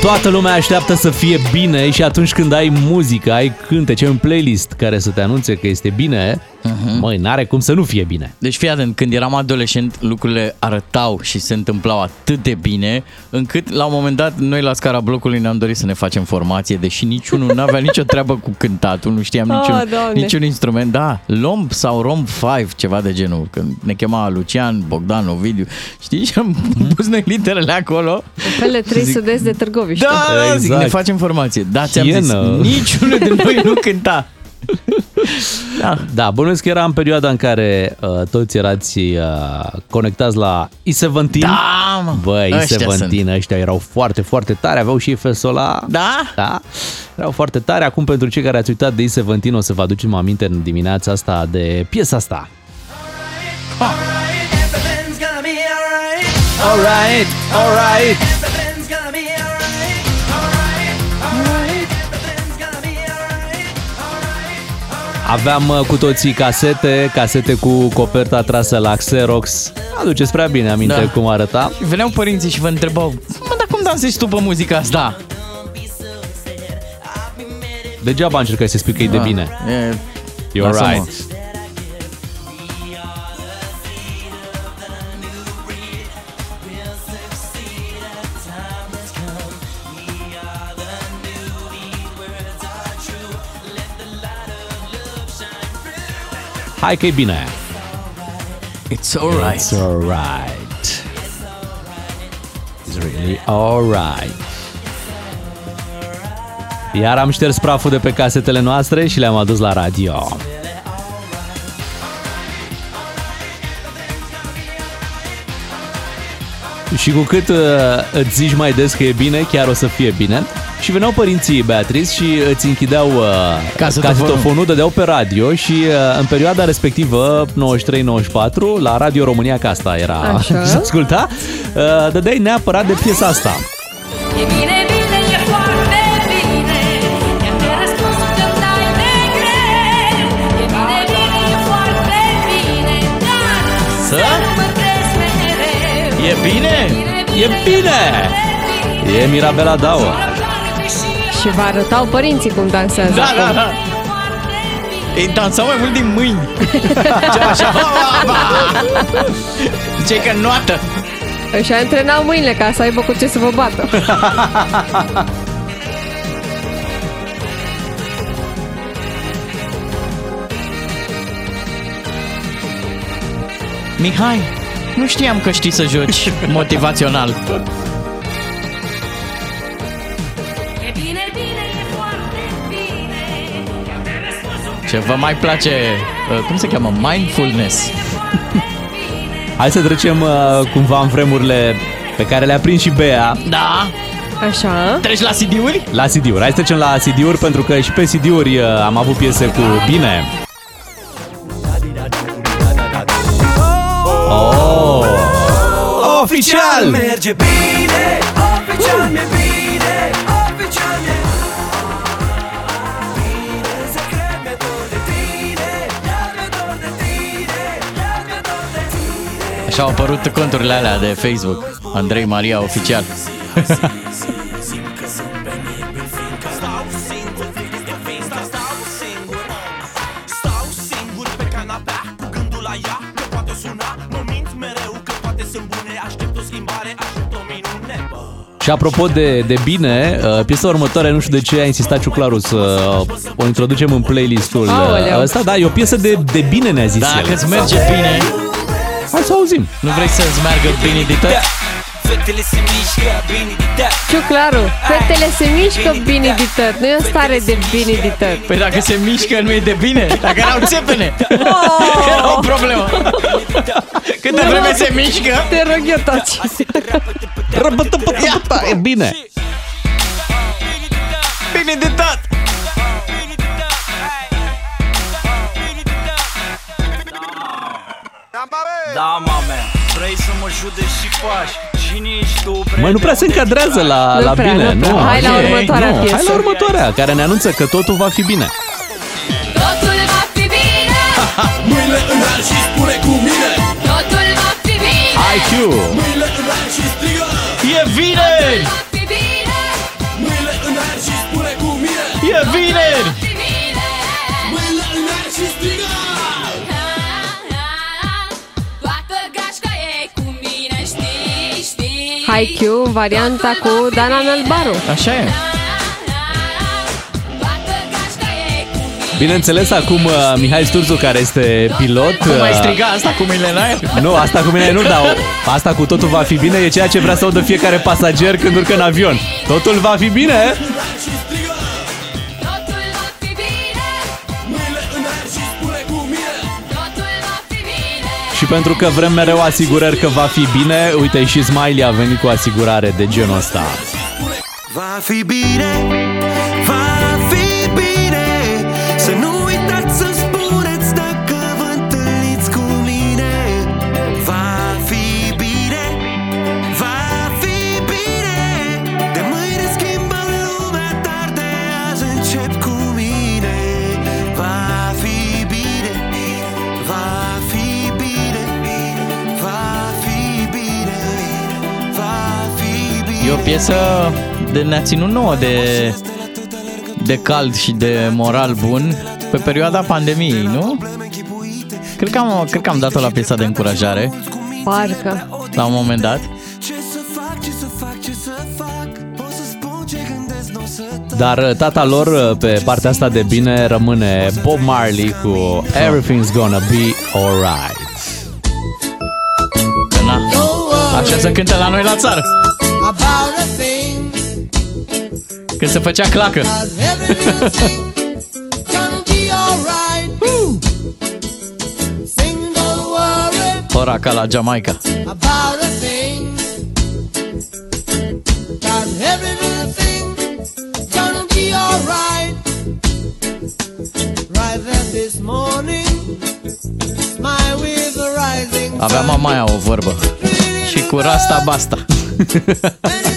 Toată lumea așteaptă să fie bine și atunci când ai muzică, ai cântece, un playlist care să te anunțe că este bine, uh-huh. măi, n-are cum să nu fie bine. Deci fii atent, când eram adolescent, lucrurile arătau și se întâmplau atât de bine, încât la un moment dat noi la scara blocului ne-am dorit să ne facem formație, deși niciunul nu avea nicio treabă cu cântatul, nu știam Ah, niciun, Doamne. niciun instrument. Da, Lomb sau Romb 5, ceva de genul, când ne chema Lucian, Bogdan, Ovidiu, știi? Și am pus noi literele acolo. Apele trei Zic- sudezi de Târgoviște. Da, da, exact. zic, Exact. ne facem formație. Da, ți-am zis, Hienă. niciunul de noi nu cânta. Da. Da, bănuiesc că era în perioada în care uh, toți erați uh, conectați la I-17. Da, mă. Băi, Ăștia I-17 ăștia erau foarte, foarte tari, aveau și ei fesul ăla. Da? Da, erau foarte tari. Acum, pentru cei care ați uitat de I-17, o să vă aducem aminte în dimineața asta de piesa asta. Alright, alright. Aveam uh, cu toții casete, casete cu coperta trasă la Xerox. Aduceți prea bine aminte Da. cum arăta. Și veneau părinții și vă întrebau, mă, dar cum dansezi tu pe muzica asta? Degeaba încercai să spui că e de Da. bine. E, You're lasă-mă. right. Hai că e bine. It's alright. It's alright. It's really alright. Iar am șters praful de pe casetele noastre și le-am adus la radio. Și cu cât uh, îți zici mai des că e bine, chiar o să fie bine. Și veneau părinții Beatrice și îți închideau uh, Casetofonul. casetofonul, dădeau pe radio și uh, în perioada respectivă, 93-94, la Radio România, că asta era Așa. să asculta, uh, dădeai neapărat de piesa asta. E bine, bine, e foarte bine I-am de răspuns când dai de greu E bine, bine, e foarte bine Dar Să? să nu mă crezi mereu E bine? E bine! E Mirabela Daur. Și vă arătau părinții cum dansează. Da, acum. da, da. Ei dansau mai mult din mâini. Ce așa. Zice că noată. Își antrenau mâinile ca să aibă cu ce să vă bată. Mihai, nu știam că știi să joci motivațional. Vă mai place, uh, cum se cheamă, mindfulness. Hai să trecem uh, cumva în vremurile pe care le-a prins și Bea Da? Așa. Treci la CD-uri? la CD-uri. Hai să trecem la CD-uri pentru că și pe CD-uri uh, am avut piese cu bine. Oh! Oficial! Merge bine, oficial mi-e bine, toate sunt bune Aștept o schimbare, aștept o minune bă. Și apropo de, de bine, uh, piesa următoare, nu știu de ce a insistat Ciuclaru să uh, o introducem în playlistul uh, Aoleu. ăsta. Da, e o piesă de, de bine, ne-a zis Dacă el. îți merge bine, Hai să auzim. nu vrei să-ți meargă bine de tot? Fetele se mișcă bine de tot Ciuclaru, fetele se mișcă bine de tot. Nu e o stare de bine de tot. Păi dacă se mișcă nu e de bine Dacă erau țepene Oh! Era o problemă Câte vreme se mișcă Te rog eu taci. Iată, e bine. Bine Da, mame, vrei să mă judeci și faci Cine ești tu, bre? Măi, nu prea se încadrează la, Nu la prea, bine. nu prea. Hai la ok. următoarea nu, piesă. Hai la următoarea, care ne anunță că totul va fi bine. Totul va fi bine Mâinile înalt și spune cu mine Totul va fi bine IQ. Mâinile înalt și strigă E vineri Va fi știi Haikyuu, varianta cu Dana Nălbaru. Așa e Toată gașca e cu mine Bineînțeles, acum uh, Mihai Sturzu, care este pilot... Mai uh, striga asta cu mâinile în aer? Nu, asta cu mine nu, dar o- asta cu totul va fi bine e ceea ce vrea să audă fiecare pasager când urcă în avion. Totul va fi bine? Pentru că vrem mereu asigurări că va fi bine, uite și Smiley a venit cu o asigurare de genul ăsta. Va fi bine, va piesă de ne-a ținut nouă de, de cald și de moral bun pe perioada pandemiei, nu? Cred că am, cred că am dat-o la piesa de încurajare Parcă. la un moment dat. Ce să fac, ce să fac, ce să fac Pot să spun ce gândesc, nu o să tac Dar uh, tata lor uh, pe partea asta de bine rămâne Bob Marley cu Everything's Gonna Be Alright. Că na. Așa se cântă la noi la țară. About a thing Când se făcea clacă. Cause everything gonna be alright Sing, don't worry Ora ca la Jamaica. about a thing Cause everything gonna be alright Right there this morning Smile with the rising Avea mamaia o vorbă. Și cu rasta basta. 哈哈哈哈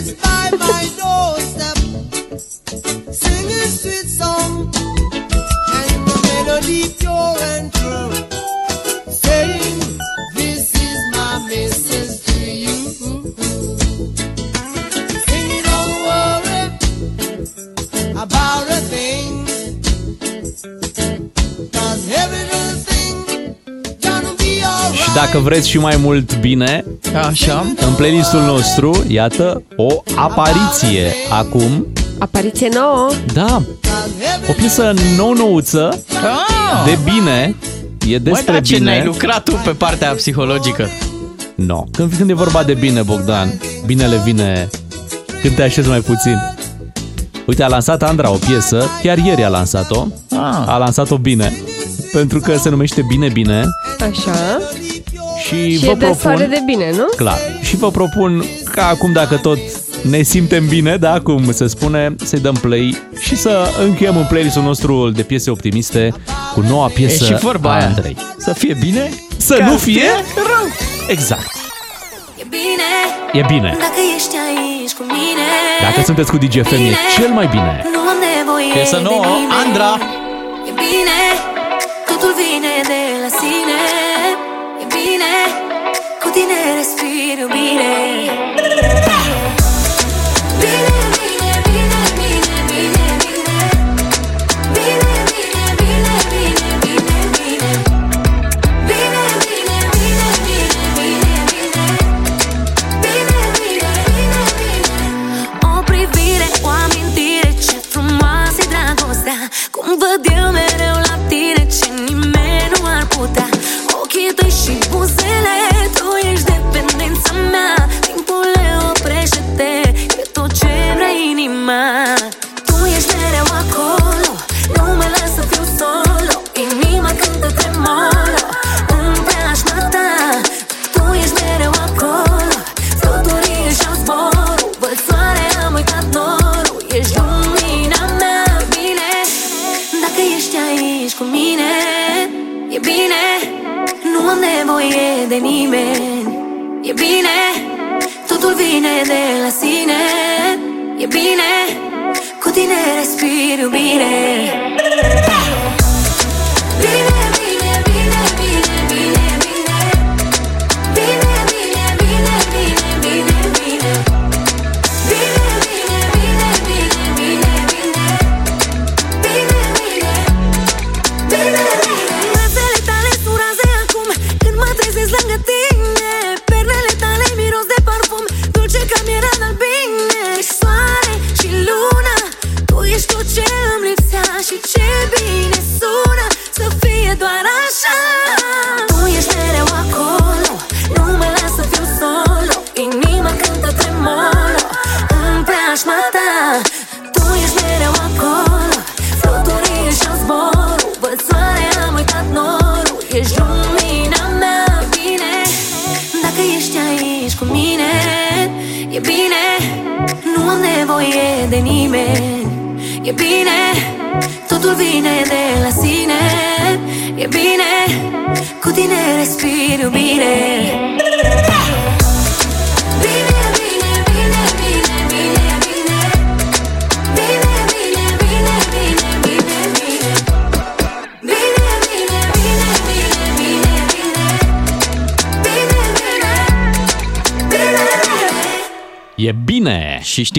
dacă vreți și mai mult bine, Așa. în playlistul nostru, iată, o apariție acum. Apariție nouă. Da, o piesă nou-nouță, Ah! de bine, e Măi, despre dar ce bine. ne-ai lucrat tu pe partea psihologică? No. Când, când e vorba de bine, Bogdan, binele vine când te așezi mai puțin. Uite, a lansat Andra o piesă, chiar ieri a lansat-o. Ah. A lansat-o bine, pentru că se numește Bine Bine Așa. Și, Și vă e de stare propun... de bine, nu? Clar. Și vă propun ca acum, dacă tot ne simtem bine, da, cum se spune, să-i dăm play și să încheiem în playlistul nostru de piese optimiste cu noua E piesă și vorba a aia. Andrei. Să fie bine? Să Ca nu să fie rău. Exact. E bine E bine. Dacă ești aici cu mine Dacă sunteți cu DGFM, e cel mai bine. Nu am nevoie Piesă de nouă, nimeni. Andra. E bine Totul vine de la sine E bine. Cu tine respir bine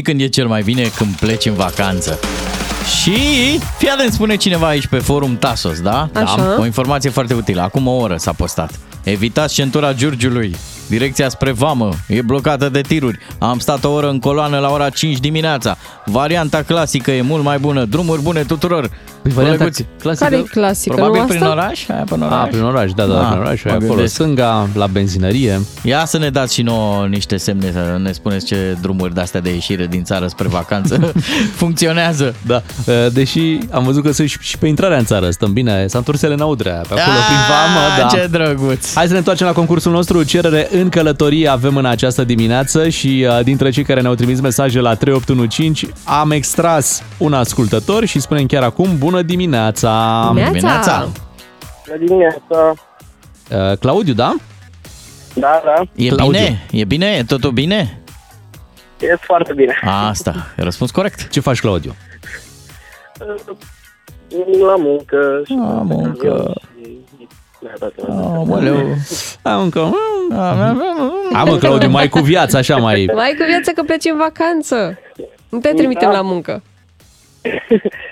știi când e cel mai bine? Când pleci în vacanță. Și fii atent, spune cineva aici pe forum Tasos, da? Așa. Da, o informație foarte utilă. Acum o oră s-a postat. Evitați centura Giurgiului. Direcția spre Vamă e blocată de tiruri. Am stat o oră în coloană la ora 5 dimineața. Varianta clasică e mult mai bună. Drumuri bune tuturor. Păi, varianta Coleguți, clasică? Care e clasică? Probabil nu prin asta? oraș? Aia prin oraș? A, prin oraș, da, da, Ah, prin oraș, mă acolo gândesc. stânga, la benzinărie. Ia să ne dați și nouă niște semne, să ne spuneți ce drumuri de-astea de ieșire din țară spre vacanță funcționează. Da, deși am văzut că sunt și- și pe intrarea în țară, stăm bine. S-a întors Elena Udrea, pe acolo Ah, prin vamă, da. Ce drăguț! Hai să ne întoarcem la concursul nostru. Cerere în călătorie avem în această dimineață și uh, dintre cei care ne-au trimis mesaje la 3815 am extras un ascultător și spunem chiar acum bună dimineața! Dimineața! Bună dimineața! Uh, Claudiu, da? Da, da, E Claudiu. bine? E bine? E totul bine? e foarte bine. Asta, e răspuns corect. Ce faci, Claudiu? La muncă și La muncă. Da, da, da. Aoleu. Am încă... Am mă, Claudiu, mai cu viața, așa mai... Mai cu viață că pleci în vacanță. Nu te trimitem la muncă.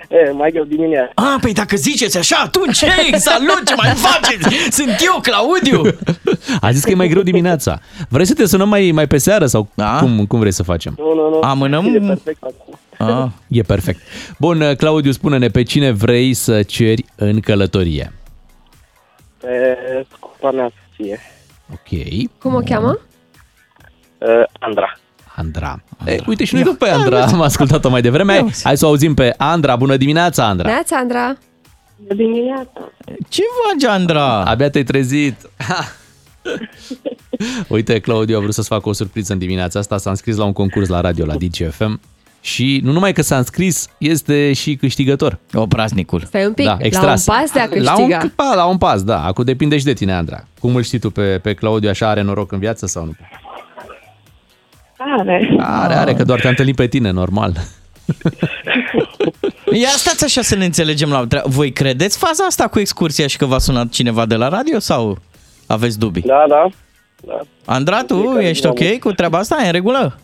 E, mai greu dimineața. A, păi dacă ziceți așa, atunci, hei, salut, ce mai faceți? Sunt eu, Claudiu! A zis că e mai greu dimineața. Vrei să te sunăm mai, mai pe seară sau Da. cum, cum vrei să facem? Nu, nu, nu. Amânăm? E perfect acum. A, E perfect. Bun, uh, Claudiu, spune-ne pe cine vrei să ceri în călătorie. Pe scumpa mea soție. Ok. Cum o cheamă? Uh, Andra. Andra. Ei, uite și noi tot pe Andra am ascultat-o mai devreme. Hai să o auzim pe Andra. Bună dimineața, Andra. Neața, Andra. Bună dimineața! ce faci, Andra? Abia te-ai trezit. Uite, Claudiu a vrut să-ți facă o surpriză în dimineața asta. S-a înscris la un concurs la radio, la DGFM. Și nu numai că s-a înscris, este și câștigător. O praznicul. Stai un pic, Da, extras. la un pas de a La un, câștiga. pa, la un pas, da. Acum depinde și de tine, Andra. Cum îl știi tu pe, pe Claudiu, așa are noroc în viață sau nu? Are. Are, are, că doar te-a întâlnit pe tine, normal. Ia stați așa să ne înțelegem la treabă. Voi credeți faza asta cu excursia și că v-a sunat cineva de la radio sau aveți dubii? Da, da. da. Andra, tu Fiecare ești ok moment. cu treaba asta? E în regulă?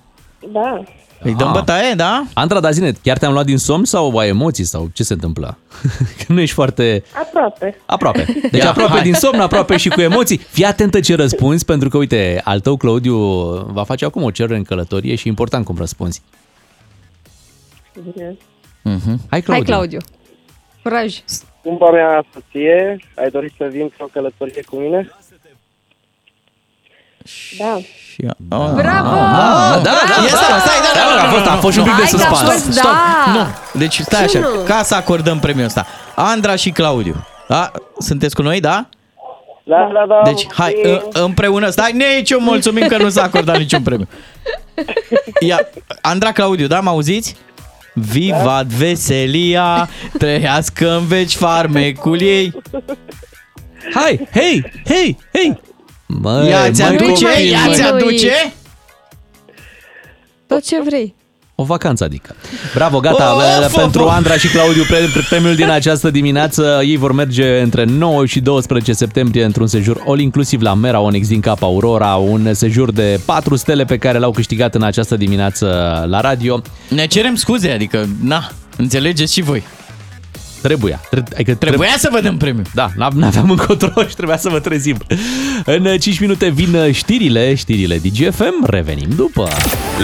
Da. Îi dăm Ah. bătaie, da? Andra, dar zine, chiar te-am luat din somn sau ai emoții sau ce se întâmplă? Că nu ești foarte Aproape. aproape. Deci Ia, aproape hai. din somn, aproape și cu emoții. Fii atentă ce răspunzi, pentru că, uite, al tău, Claudiu, va face acum o cerere în călătorie și e important cum răspunzi. Bine. Mhm. Hai, Claudiu. Hai, Claudiu. Curaj. Scumpa mea soție, ai dorit să vin într-o călătorie cu mine? Da. Bravo! Ah, da, da, Ia stai, stai, da, da, da, a fost, a fost și un pic de Hai că a suspans. fost, Stop. da! Nu, deci stai Ce așa, nu? ca să acordăm premiul ăsta. Andra și Claudiu. Da? Sunteți cu noi, da? Da, da, da. Deci, hai, ă- împreună, stai, nici mulțumim că nu s-a acordat niciun premiu. Ia, Andra Claudiu, da, mă auziți? Vivat veselia, trăiască în veci farmecul ei. Hai, hei, hei, hei! Măi, Ia ți măi, aduce, copii, ia măi. ți aduce. Tot ce vrei. O vacanță, adică. Bravo, gata, Of, of, pentru of. Andra și Claudiu, pre- pre- premiul din această dimineață. Ei vor merge între 9 și 12 septembrie într-un sejur all inclusiv la Mera Onyx din Cap Aurora, un sejur de 4 stele pe care l-au câștigat în această dimineață la radio. Ne cerem scuze, adică, na, înțelegeți și voi. Trebuia. Tre- adică Trebuia să vă dăm premiu. Da, n- n-aveam încotro și trebuia să vă trezim. În 5 minute vin știrile, știrile DGFM, revenim după.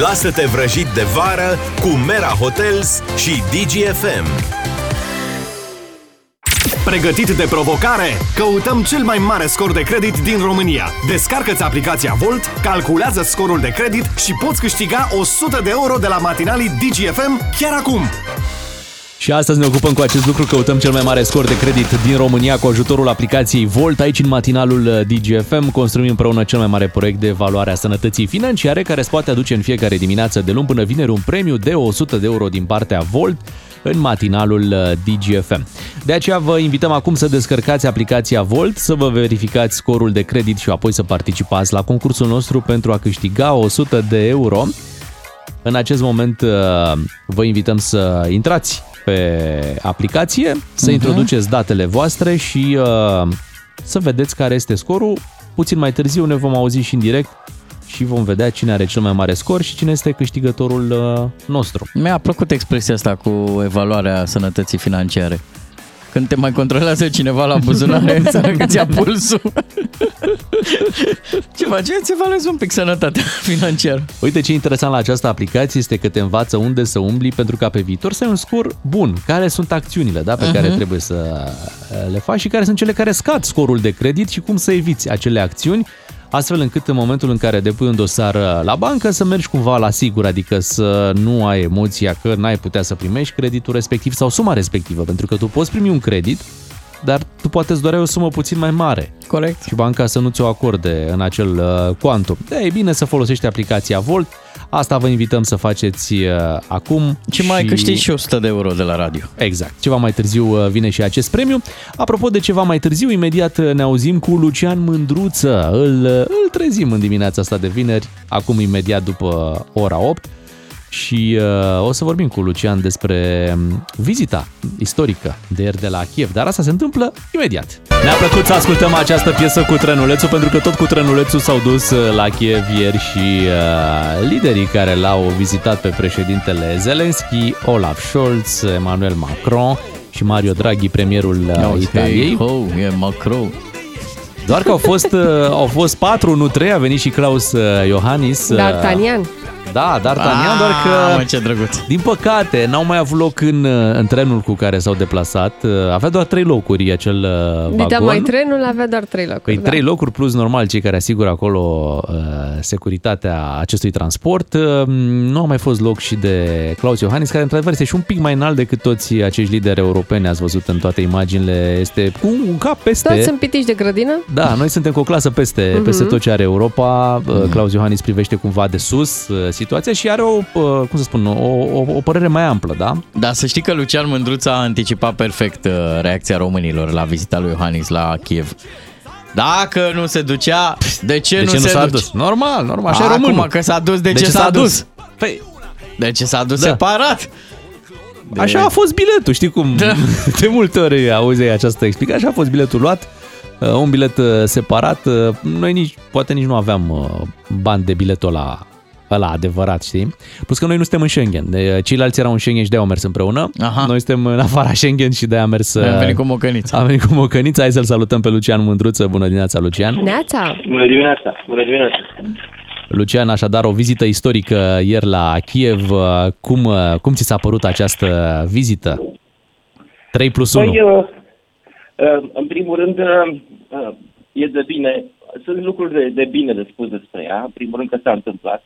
Lasă-te vrăjit de vară cu Mera Hotels și DGFM. Pregătit de provocare? Căutăm cel mai mare scor de credit din România. Descarcă-ți aplicația Volt, calculează scorul de credit și poți câștiga 100 de euro de la matinalii DGFM chiar acum. Și astăzi ne ocupăm cu acest lucru, căutăm cel mai mare scor de credit din România cu ajutorul aplicației Volt. Aici, în matinalul uh, DGFM, construim împreună cel mai mare proiect de evaluare a sănătății financiare, care îți poate aduce în fiecare dimineață de luni până vineri un premiu de 100 de euro din partea Volt în matinalul uh, DGFM. De aceea vă invităm acum să descărcați aplicația Volt, să vă verificați scorul de credit și apoi să participați la concursul nostru pentru a câștiga 100 de euro. În acest moment uh, vă invităm să intrați pe aplicație, să Mhm. introduceți datele voastre și uh, să vedeți care este scorul. Puțin mai târziu ne vom auzi și în direct și vom vedea cine are cel mai mare scor și cine este câștigătorul uh, nostru. Mi-a plăcut expresia asta cu evaluarea sănătății financiare. Când te mai controlează cineva la buzunare, înseamnă că ți-a pulsul. Ce faci? Îți evaluezi un pic sănătatea financiară. Uite ce interesant la această aplicație este că te învață unde să umbli pentru ca pe viitor să ai un scor bun. Care sunt acțiunile da, pe uh-huh. care Mhm. trebuie să uh, le faci și care sunt cele care scad scorul de credit și cum să eviți acele acțiuni astfel încât în momentul în care depui un dosar uh, la bancă să mergi cumva la sigur, adică să nu ai emoția că n-ai putea să primești creditul respectiv sau suma respectivă, pentru că tu poți primi un credit, dar tu poate îți doreai o sumă puțin mai mare. Corect. Și banca să nu ți-o acorde în acel uh, quantum. De e bine să folosești aplicația Volt. Asta vă invităm să faceți uh, acum. Și mai câștigi și 100 de euro de la radio. Exact. Ceva mai târziu uh, vine și acest premiu. Apropo de ceva mai târziu, imediat uh, ne auzim cu Lucian Mândruță. Îl, uh, îl trezim în dimineața asta de vineri, acum imediat după ora 8 și uh, o să vorbim cu Lucian despre um, vizita istorică de ieri de la Kiev, dar asta se întâmplă imediat. Ne-a plăcut să ascultăm această piesă cu trenulețul, pentru că tot cu trenulețul s-au dus uh, la Kiev ieri și uh, liderii care l-au vizitat pe președintele Zelensky, Olaf Scholz, Emmanuel Macron și Mario Draghi, premierul uh, Oh, Italiei. hey, ho, e Macron. Doar că au fost, uh, au fost patru, nu trei, a venit și Klaus uh, Iohannis. uh, D'Artagnan. Da, D'Artagnan, Ah, doar că... mă, ce drăguț. Din păcate, n-au mai avut loc în, uh, în trenul cu care s-au deplasat. Uh, Avea doar trei locuri acel uh, Dita vagon. mai trenul avea doar trei locuri. Păi da. trei locuri plus normal cei care asigură acolo uh, securitatea acestui transport. Uh, nu a mai fost loc și de Claus Iohannis, care într-adevăr este și un pic mai înalt decât toți acești lideri europeni, ați văzut în toate imaginile. Este cu un cap peste. Toți sunt pitiși de grădină? Da, noi suntem cu o clasă peste, Mhm. peste tot ce are Europa. Mm. Claus Iohannis privește cumva de sus uh, situația și are o, uh, cum să spun, o, o, o părere mai amplă, da? Da, să știi că Lucian Mândruța a anticipat perfect uh, reacția românilor la vizita lui Iohannis la Kiev. Dacă nu se ducea, de ce, De nu, ce nu se s-a duce? dus? Normal, normal, așa e Acum românul. că s-a dus, de, De ce, ce s-a, s-a dus? dus? Păi, de ce s-a dus Da. separat? De... Așa a fost biletul, știi cum? Da. De multe ori auzi această explicație. Așa a fost biletul luat, uh, un bilet uh, separat. Uh, Noi nici, poate nici nu aveam uh, bani de biletul ăla, ăla adevărat, știi? Plus că noi nu suntem în Schengen. De- Ceilalți erau în Schengen și de-aia au mers împreună. Aha. Noi suntem în afara Schengen și de-aia am mers... uh, Am venit cu mocănița. Am venit cu mocănița. Hai să-l salutăm pe Lucian Mândruță. Bună dimineața, Lucian. Neața. Bună dimineața! Bună dimineața! Lucian, așadar, o vizită istorică ieri la Kiev. Uh, Cum, uh, cum ți s-a părut această vizită? 3 plus 1. Păi, uh, uh, în primul rând, uh, uh, e de bine sunt lucruri de, de bine de spus despre ea. În primul rând că s-a întâmplat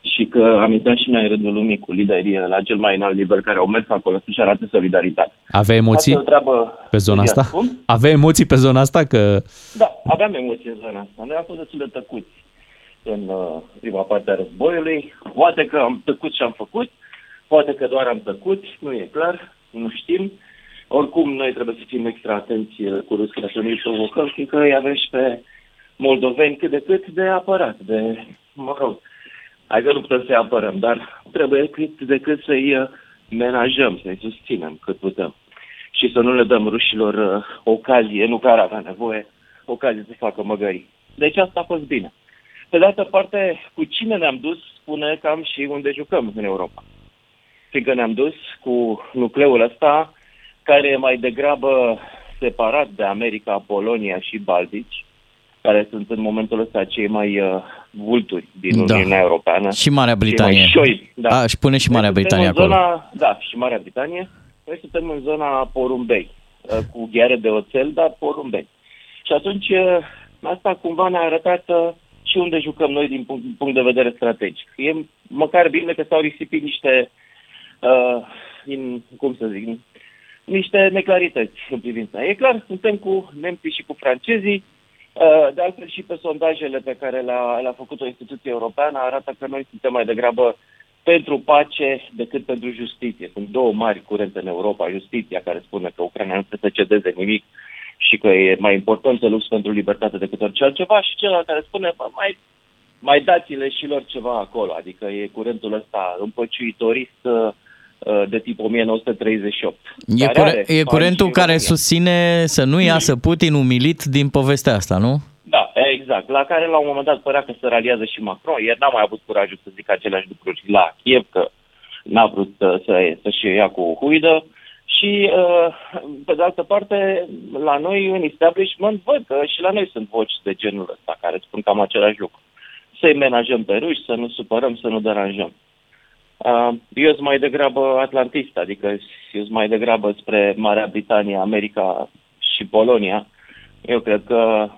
și că am intrat și noi în rândul lumii cu liderii la cel mai înalt nivel care au mers acolo să-și arate solidaritate. Avea emoții Asta e o treabă... pe zona Ia, asta? Cum? Avea emoții pe zona asta? Că Da, aveam emoții în zona asta. Noi am fost destul de tăcuți în uh, prima parte a războiului. Poate că am tăcut și am făcut, poate că doar am tăcut, nu e clar, nu știm. Oricum, noi trebuie să fim extra atenți uh, cu Rusia să nu-i provocăm, fiindcă îi avem și pe moldoveni cât de cât de apărat, de, mă rog, hai că nu putem să-i apărăm, dar trebuie cât de cât să-i uh, menajăm, să-i susținem cât putem. Și să nu le dăm rușilor uh, ocazie, nu care avea nevoie, ocazie să facă măgării. Deci asta a fost bine. Pe de altă parte, cu cine ne-am dus, spune cam și unde jucăm în Europa. Fiindcă ne-am dus cu nucleul ăsta, care e mai degrabă separat de America, Polonia și Baltici, care sunt în momentul ăsta cei mai uh, vulturi din Da. Uniunea Europeană. Și Marea Cei Britanie. mai șoi, da. A, și pune și Marea Noi suntem Britanie în acolo. Zona, da, și Marea Britanie. Noi suntem în zona porumbei, uh, cu gheare de oțel, dar porumbei. Și atunci uh, asta cumva ne-a arătat uh, și unde jucăm noi din punct, din punct de vedere strategic. E măcar bine că s-au risipit niște, uh, in, cum să zic, niște neclarități în privința. E clar, suntem cu nemții și cu francezii, Uh, De altfel și pe sondajele pe care le-a, le-a făcut o instituție europeană arată că noi suntem mai degrabă pentru pace decât pentru justiție. Sunt două mari curente în Europa, justiția care spune că Ucraina nu trebuie să cedeze nimic și că e mai important să lupți pentru libertate decât orice altceva și celălalt care spune "Bă, mai, mai dați-le și lor ceva acolo. Adică e curentul ăsta împăciuitorist uh, de tip 1938. E, care cure- are e fani curentul și care România. susține să nu iasă Putin umilit din povestea asta, nu? Da, exact. La care la un moment dat părea că se raliază și Macron. Iar n-a mai avut curajul să zică aceleași lucruri la Kiev, că n-a vrut să, să, să-și ia cu huidă. Și, uh, pe de altă parte, la noi în establishment văd că și la noi sunt voci de genul ăsta care spun cam același lucru. Să-i menajăm pe ruși, să nu supărăm, să nu deranjăm. Uh, Eu sunt mai degrabă atlantist, adică eu sunt mai degrabă spre Marea Britanie, America și Polonia. Eu cred că,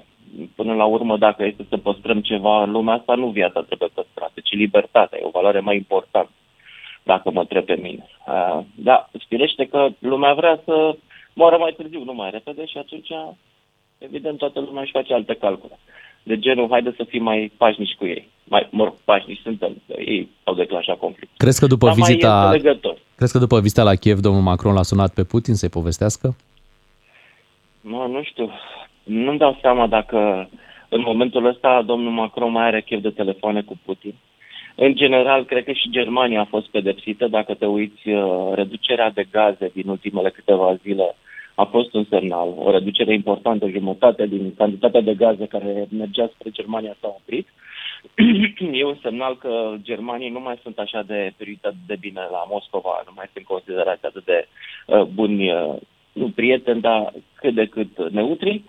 până la urmă, dacă este să păstrăm ceva în lumea asta, nu viața trebuie păstrată, ci libertatea. E o valoare mai importantă, dacă mă întreb pe mine. Uh, Da, firește că lumea vrea să moară mai târziu, nu mai repede și atunci, evident, toată lumea își face alte calcule. De genul, haide să fim mai pașnici cu ei. Mai, mă rog, pașnici suntem, că ei au declanșat conflict. crezi că după Dar mai vizita... e înțelegător. Crezi că după vizita la Kiev, domnul Macron l-a sunat pe Putin să-i povestească? Nu, nu știu. Nu-mi dau seama dacă în momentul ăsta domnul Macron mai are chef de telefoane cu Putin. În general, cred că și Germania a fost pedepsită. Dacă te uiți, uh, reducerea de gaze din ultimele câteva zile a fost un semnal. O reducere importantă, jumătate din cantitatea de gaze care mergea spre Germania s-a oprit. e un semnal că germanii nu mai sunt așa de prioritate de bine la Moscova, nu mai sunt considerați atât de uh, buni, uh, nu prieteni, dar cât de cât neutri.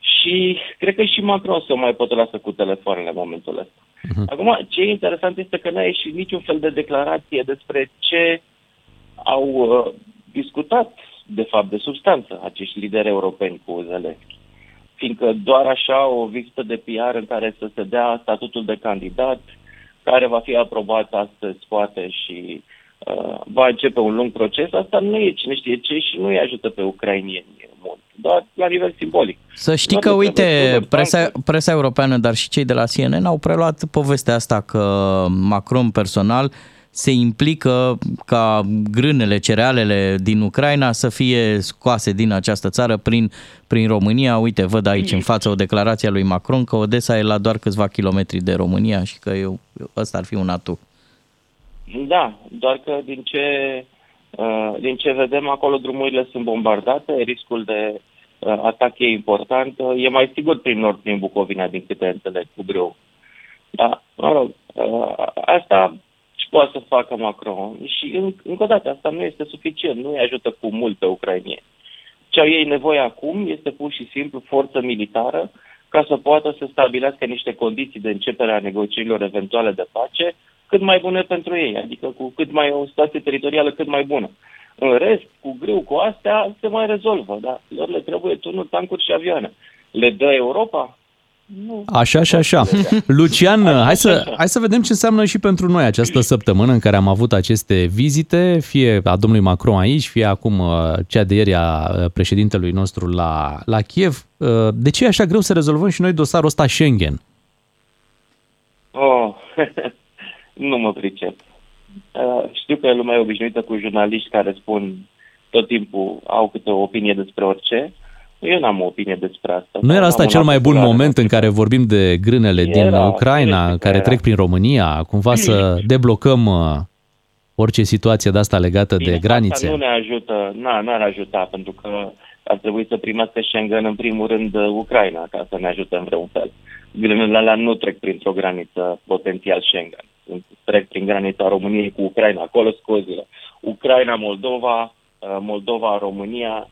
Și cred că și Macron se mai poate lasă cu telefoanele în momentul ăsta. Acum, ce e interesant este că n-a ieșit niciun fel de declarație despre ce au uh, discutat, de fapt, de substanță, acești lideri europeni cu Zelensky. Fiindcă doar așa o vizită de PR în care să se dea statutul de candidat, care va fi aprobat astăzi, poate, și uh, va începe un lung proces, asta nu e cine știe ce și nu îi ajută pe ucrainieni mult, doar la nivel simbolic. Să știi Doar că, de trebuie uite, de presa, bancuri. presa europeană, dar și cei de la CNN au preluat povestea asta că Macron personal se implică ca grânele, cerealele din Ucraina să fie scoase din această țară prin, prin România. Uite, văd aici în față o declarație a lui Macron că Odessa e la doar câțiva kilometri de România și că eu, ăsta ar fi un atu. Da, doar că din ce, uh, din ce vedem acolo drumurile sunt bombardate, riscul de uh, atac e important. Uh, e mai sigur prin nord, prin Bucovina, din câte înțeleg, cu greu. Da, mă rog, uh, asta și poate să facă Macron. Și în, încă o dată, asta nu este suficient, nu îi ajută cu mult pe ucrainieni. Ce au ei nevoie acum este pur și simplu forță militară ca să poată să stabilească niște condiții de începere a negocierilor eventuale de pace cât mai bune pentru ei, adică cu cât mai o situație teritorială cât mai bună. În rest, cu greu, cu astea, se mai rezolvă, da? Lor le trebuie tunuri, tancuri și avioane. Le dă Europa? Nu. Așa și așa. Lucian, hai să, hai să vedem ce înseamnă și pentru noi această săptămână în care am avut aceste vizite, fie a domnului Macron aici, fie acum uh, cea de ieri a uh, președintelui nostru la, la Kiev. Uh, De ce e așa greu să rezolvăm și noi dosarul ăsta Schengen? Oh, nu mă pricep. Uh, știu că lumea e obișnuită cu jurnaliști care spun tot timpul, au câte o opinie despre orice. Eu n-am o opinie despre asta. Nu era asta Am cel una mai bun populară. moment în care vorbim de grânele din Era, Ucraina, firește că care era. trec prin România, cumva să deblocăm uh, orice situație de asta legată de Asta granițe? nu ne ajută, na, n-ar ajuta, pentru că ar trebui să primească Schengen în primul rând uh, Ucraina, ca să ne ajute în vreun fel. Grânele alea nu trec printr-o graniță potențial Schengen. Trec prin granița României cu Ucraina, acolo scozile. Ucraina, Moldova, uh, Moldova, România,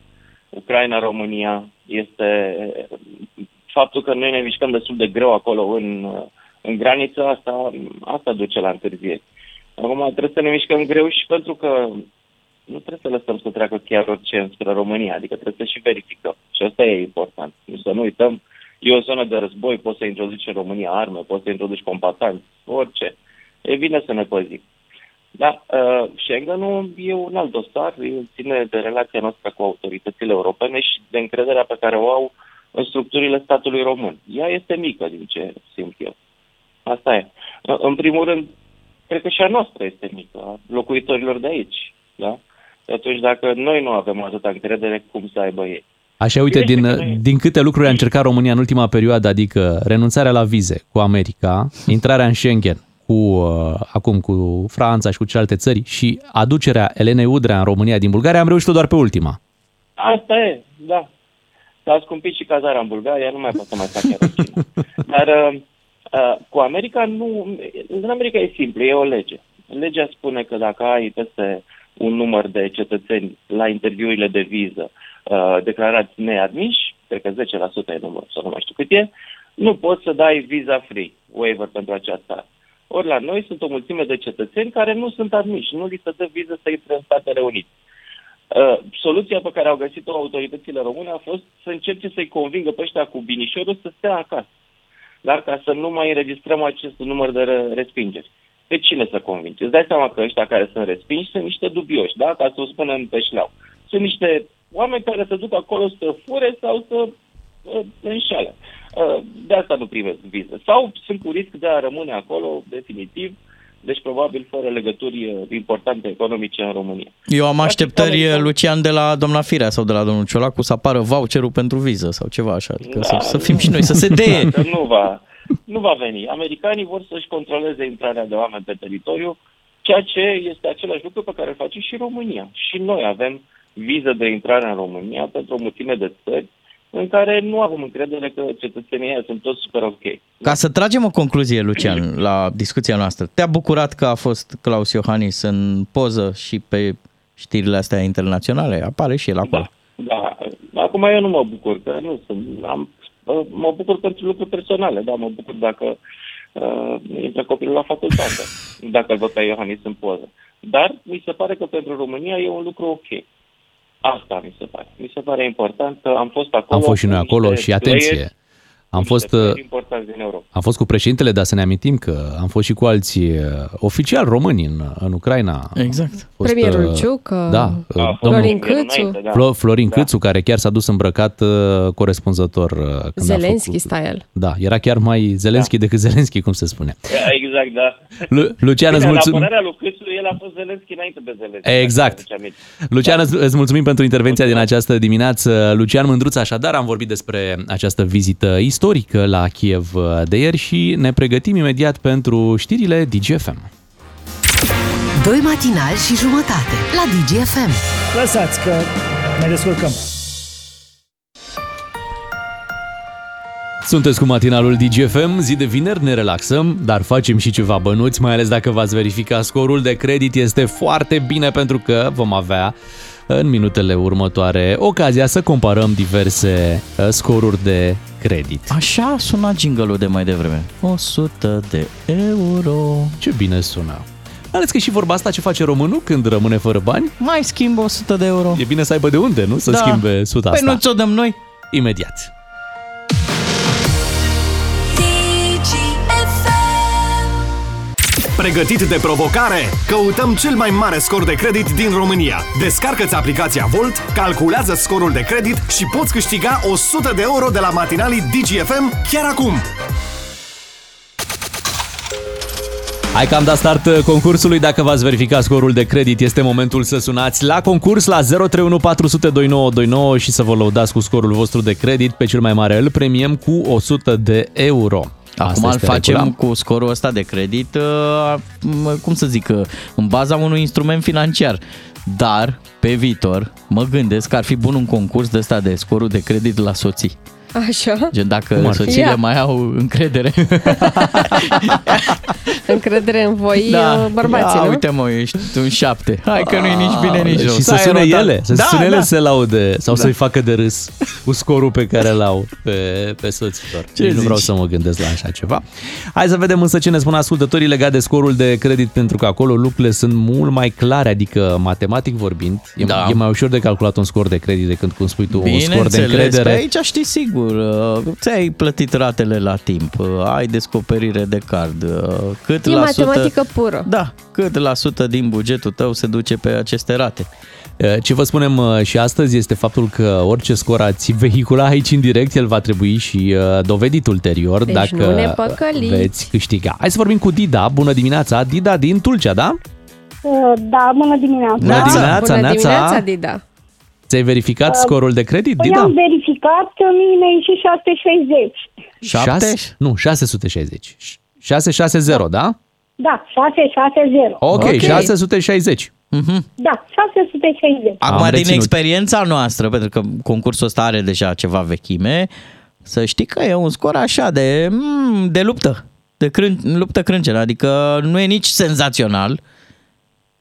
Ucraina, România. Este uh, faptul că noi ne mișcăm destul de greu acolo în, uh, în graniță, asta, asta duce la întârzieri. Acum trebuie să ne mișcăm greu și pentru că nu trebuie să lăsăm să treacă chiar orice spre România, adică trebuie să și verificăm. Și asta e important. Să nu uităm, e o zonă de război, poți să introduci în România arme, poți să introduci combatanți, orice. E bine să ne păzim. Da, uh, Schengen-ul e un alt dosar, el ține de relația noastră cu autoritățile europene și de încrederea pe care o au în structurile statului român. Ea este mică, din ce simt eu. Asta e. Uh, În primul rând, cred că și a noastră este mică, a locuitorilor de aici. Da? Și atunci, dacă noi nu avem atâta încredere, cum să aibă ei? Așa, uite, din, din câte lucruri a încercat România în ultima perioadă, adică renunțarea la vize cu America, intrarea în Schengen cu, uh, acum cu Franța și cu celelalte țări și aducerea Elenei Udrea în România din Bulgaria, am reușit-o doar pe ultima. Asta e, da. S-a scumpit și cazarea în Bulgaria, nu mai pot să mai fac chiar oricine. Dar uh, uh, cu America nu... În America e simplu, e o lege. Legea spune că dacă ai peste un număr de cetățeni la interviurile de viză uh, declarați neadmiși, cred că 10% e numărul, sau nu mai știu cât e, nu poți să dai visa free, waiver pentru această țară. Ori la noi sunt o mulțime de cetățeni care nu sunt admiși, nu li se dă viză să intre în Statele Unite. Uh, soluția pe care au găsit-o autoritățile române a fost să încerce să-i convingă pe ăștia cu binișorul să stea acasă. Dar ca să nu mai înregistrăm acest număr de re- respingeri. Pe cine să convingi? Îți dai seama că ăștia care sunt respinși sunt niște dubioși, da? Ca să o spunem pe șleau. Sunt niște oameni care se duc acolo să fure sau să uh, înșale. Uh, de asta nu primesc viză. Sau sunt cu risc de a rămâne acolo definitiv, deci probabil fără legături uh, importante economice în România. Eu am așteptări, Lucian, de la doamna Firea sau de la domnul Ciolacu să apară voucherul pentru viză sau ceva așa. Adică Da, să, să fim și noi, să se deie. Da, că nu va, nu va veni. Americanii vor să-și controleze intrarea de oameni pe teritoriu, ceea ce este același lucru pe care îl face și România. Și noi avem viză de intrare în România pentru o mulțime de țări în care nu avem încredere că cetățenii ăia sunt toți super ok. Ca să tragem o concluzie, Lucian, la discuția noastră. Te-a bucurat că a fost Claus Iohannis în poză și pe știrile astea internaționale? Apare și el acolo. Da, acum eu nu mă bucur, că nu sunt, am, mă bucur pentru lucruri personale, da, mă bucur dacă uh, intră copilul la facultate, dacă îl văd pe Iohannis în poză. Dar mi se pare că pentru România e un lucru ok. Asta mi se pare. Mi se pare important că am fost acolo. Am fost și noi cu acolo niște și atenție. playeri- Am niște fost, playeri uh, importanți din Europa. am fost cu președintele, dar să ne amintim că am fost și cu alți uh, oficiali români în, în Ucraina. Exact. A fost, Premierul uh, Ciucă, Da, uh, Florin Câțu, Flo- Florin Câțu, care chiar s-a dus îmbrăcat uh, corespunzător. uh, Când a Zelenski făcut, style. Da, era chiar mai Zelenski decât Zelenski, cum se spune. Exact, da. Lu- Lucian, îți Bine, mulțumim. La apărarea lui Câțu, el a fost Zelenski înainte de Zelenski. Exact. dacă îți aduce aminte. Lucian, îți îți mulțumim pentru intervenția din această dimineață. Lucian Mândruț, așadar, am vorbit despre această vizită istorică la Kiev uh, de ieri și ne pregătim imediat pentru știrile DGFM. Doi matinali și jumătate la DGFM. Lăsați că ne descurcăm. Sunteți cu matinalul DGFM, zi de vineri ne relaxăm, dar facem și ceva bănuți, mai ales dacă v-ați verifica scorul de credit este foarte bine pentru că vom avea în minutele următoare ocazia să comparăm diverse uh, scoruri de credit. Așa suna jingle de mai devreme. 100 de euro. Ce bine sună. Ales că și vorba asta ce face românul când rămâne fără bani? Mai schimbă 100 de euro. E bine să aibă de unde, nu? Să Da. schimbe 100 Păi asta. nu ți-o dăm noi? Imediat. Pregătit de provocare? Căutăm cel mai mare scor de credit din România. Descarcă-ți aplicația Volt, calculează scorul de credit și poți câștiga 100 de euro de la matinalii DGFM chiar acum. Hai că am dat start uh, concursului. Dacă v-ați verificat scorul de credit, este momentul să sunați la concurs la 031 400 2929 și să vă lăudați cu scorul vostru de credit. Pe cel mai mare îl premiem cu 100 de euro. Acum îl este facem regula. cu scorul ăsta de credit, uh, m- cum să zic, uh, în baza unui instrument financiar. Dar, pe viitor, mă gândesc că ar fi bun un concurs de ăsta de scorul de credit la soții. Așa? Gen Cum dacă ar fi? soțiile Ia. mai au încredere. Încredere în voi, da. bărbații, Ia, nu? uite mă, ești un șapte. Hai că nu e nici bine, nici rău. Și să S-a sune erotat. ele, să da, sune ele da. să se laude sau Da. să-i facă de râs cu scorul pe care l-au pe, pe soților. Ce Nici nu vreau zici? să mă gândesc la așa ceva. Hai să vedem însă ce ne spun ascultătorii legat de scorul de credit, pentru că acolo lucrurile sunt mult mai clare, adică matematic vorbind, e, Da. e mai ușor de calculat un scor de credit decât cum spui tu, un scor de Bineînțeles, încredere. pe aici știi sigur, uh, ți-ai plătit ratele la timp, uh, ai descoperire de card, uh, cât E la sută, matematică pură. da, cât la sută din bugetul tău se duce pe aceste rate. Ce vă spunem uh, și astăzi este faptul că orice scor ați vehicula aici în direct, el va trebui și uh, dovedit ulterior Deci dacă nu ne păcăliți. veți câștiga. Hai să vorbim cu Dida. Bună dimineața! Dida din Tulcea, da? Da, bună dimineața. Bună dimineața, Bună Neața. dimineața, Dida. Ți-ai verificat Uh, scorul de credit, Păi Dida? am verificat că mie mi-a ieșit 660. Șase? Nu, 660. 660, da? Da, 660. Ok, Ok. 660. Da, 660. Acum, Am din reținut. experiența noastră, pentru că concursul ăsta are deja ceva vechime, să știi că e un scor așa de, mm, de luptă, de crân, luptă crâncenă, adică nu e nici senzațional,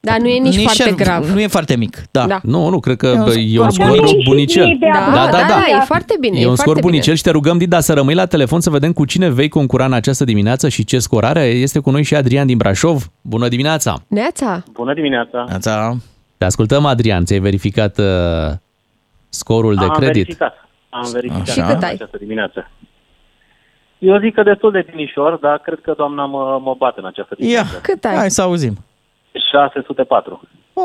Dar nu e nici, foarte șer- grav. Nu e foarte mic, da. Da. Nu, nu, cred că E un bă, e un scor scor bunic. bunicel. Da, da, da, da, e foarte bine. E un foarte scor bunicel bine. și te rugăm, Dida, să rămâi la telefon să vedem cu cine vei concura în această dimineață și ce scorare. Este cu noi și Adrian din Brașov. Bună dimineața! Neața. Bună dimineața! Neața. Te ascultăm, Adrian. Ți-ai verificat uh, scorul de am credit? verificat. Am verificat Așa. Și cât ai? această dimineață. Eu zic că destul de binișor, dar cred că doamna mă, mă bate în această Ia, dimineață. Cât ai? hai să auzim. 604. Oh,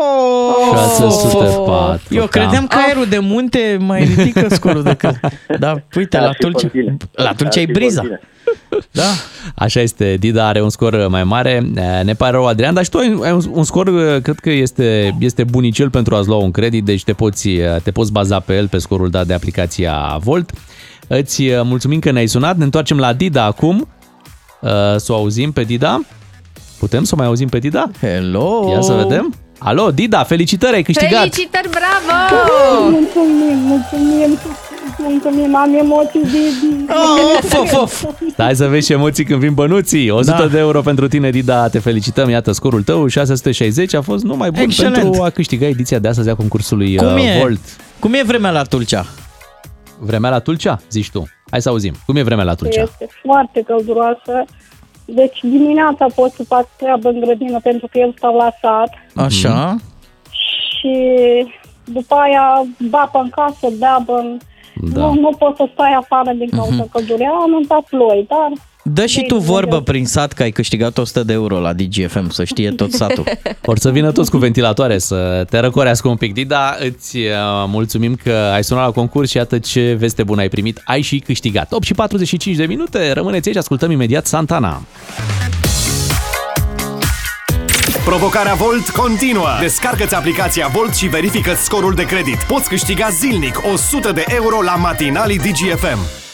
604. Eu credeam că aerul de munte mai ridică scorul de cred. Da, uite, la Tulcea, la Tulcea e briza. Da. Așa este, Dida are un scor mai mare. Ne pare rău, Adrian, dar și tu ai ai un, un scor, cred că este, este bunicel pentru a-ți lua un credit, deci te poți, te poți baza pe el, pe scorul dat de aplicația Volt. Îți mulțumim că ne-ai sunat, ne întoarcem la Dida acum, Uh, să o auzim pe Dida. Putem să o mai auzim pe Dida? Hello! Ia să vedem. Alo, Dida, felicitări, ai câștigat! Felicitări, bravo! Mulțumim, mulțumim, mulțumim, am emoții de... Of, of, of. Stai să vezi ce emoții când vin bănuții. 100 Da. de euro pentru tine, Dida, te felicităm. Iată, scorul tău, 660, a fost numai bun Excelent. pentru a câștiga ediția de astăzi a concursului Cum uh, e? Volt. Cum e vremea la Tulcea? Vremea la Tulcea, zici tu. Hai să auzim. Cum e vremea la Tulcea? Este foarte călduroasă. Deci dimineața pot să fac treabă în grădină pentru că eu stau la sat Așa. și după aia bapă în casă, beabă în... Da. Nu, nu pot să stai afară din cauza Mhm. căldurii. Am anunțat ploi, dar Dă și tu vorbă prin sat că ai câștigat 100 de euro la DGFM, să știe tot satul. Or să vină toți cu ventilatoare să te răcorească un pic. Dida, îți uh, mulțumim că ai sunat la concurs și iată ce veste bună ai primit. Ai și câștigat. 8 și 45 de minute, rămâneți aici, ascultăm imediat Santana. Provocarea Volt continuă. Descarcă-ți aplicația Volt și verifică scorul de credit. Poți câștiga zilnic 100 de euro la matinalii DGFM.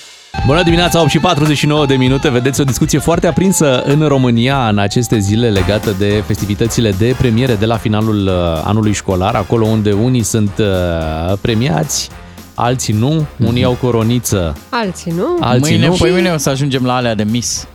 Bună dimineața, 8 și 49 de minute. Vedeți o discuție foarte aprinsă în România în aceste zile legată de festivitățile de premiere de la finalul uh, anului școlar, acolo unde unii sunt uh, premiați, alții nu, unii au coroniță. Alții, nu? Alții mâine, nu. păi mâine o să ajungem la alea de Miss.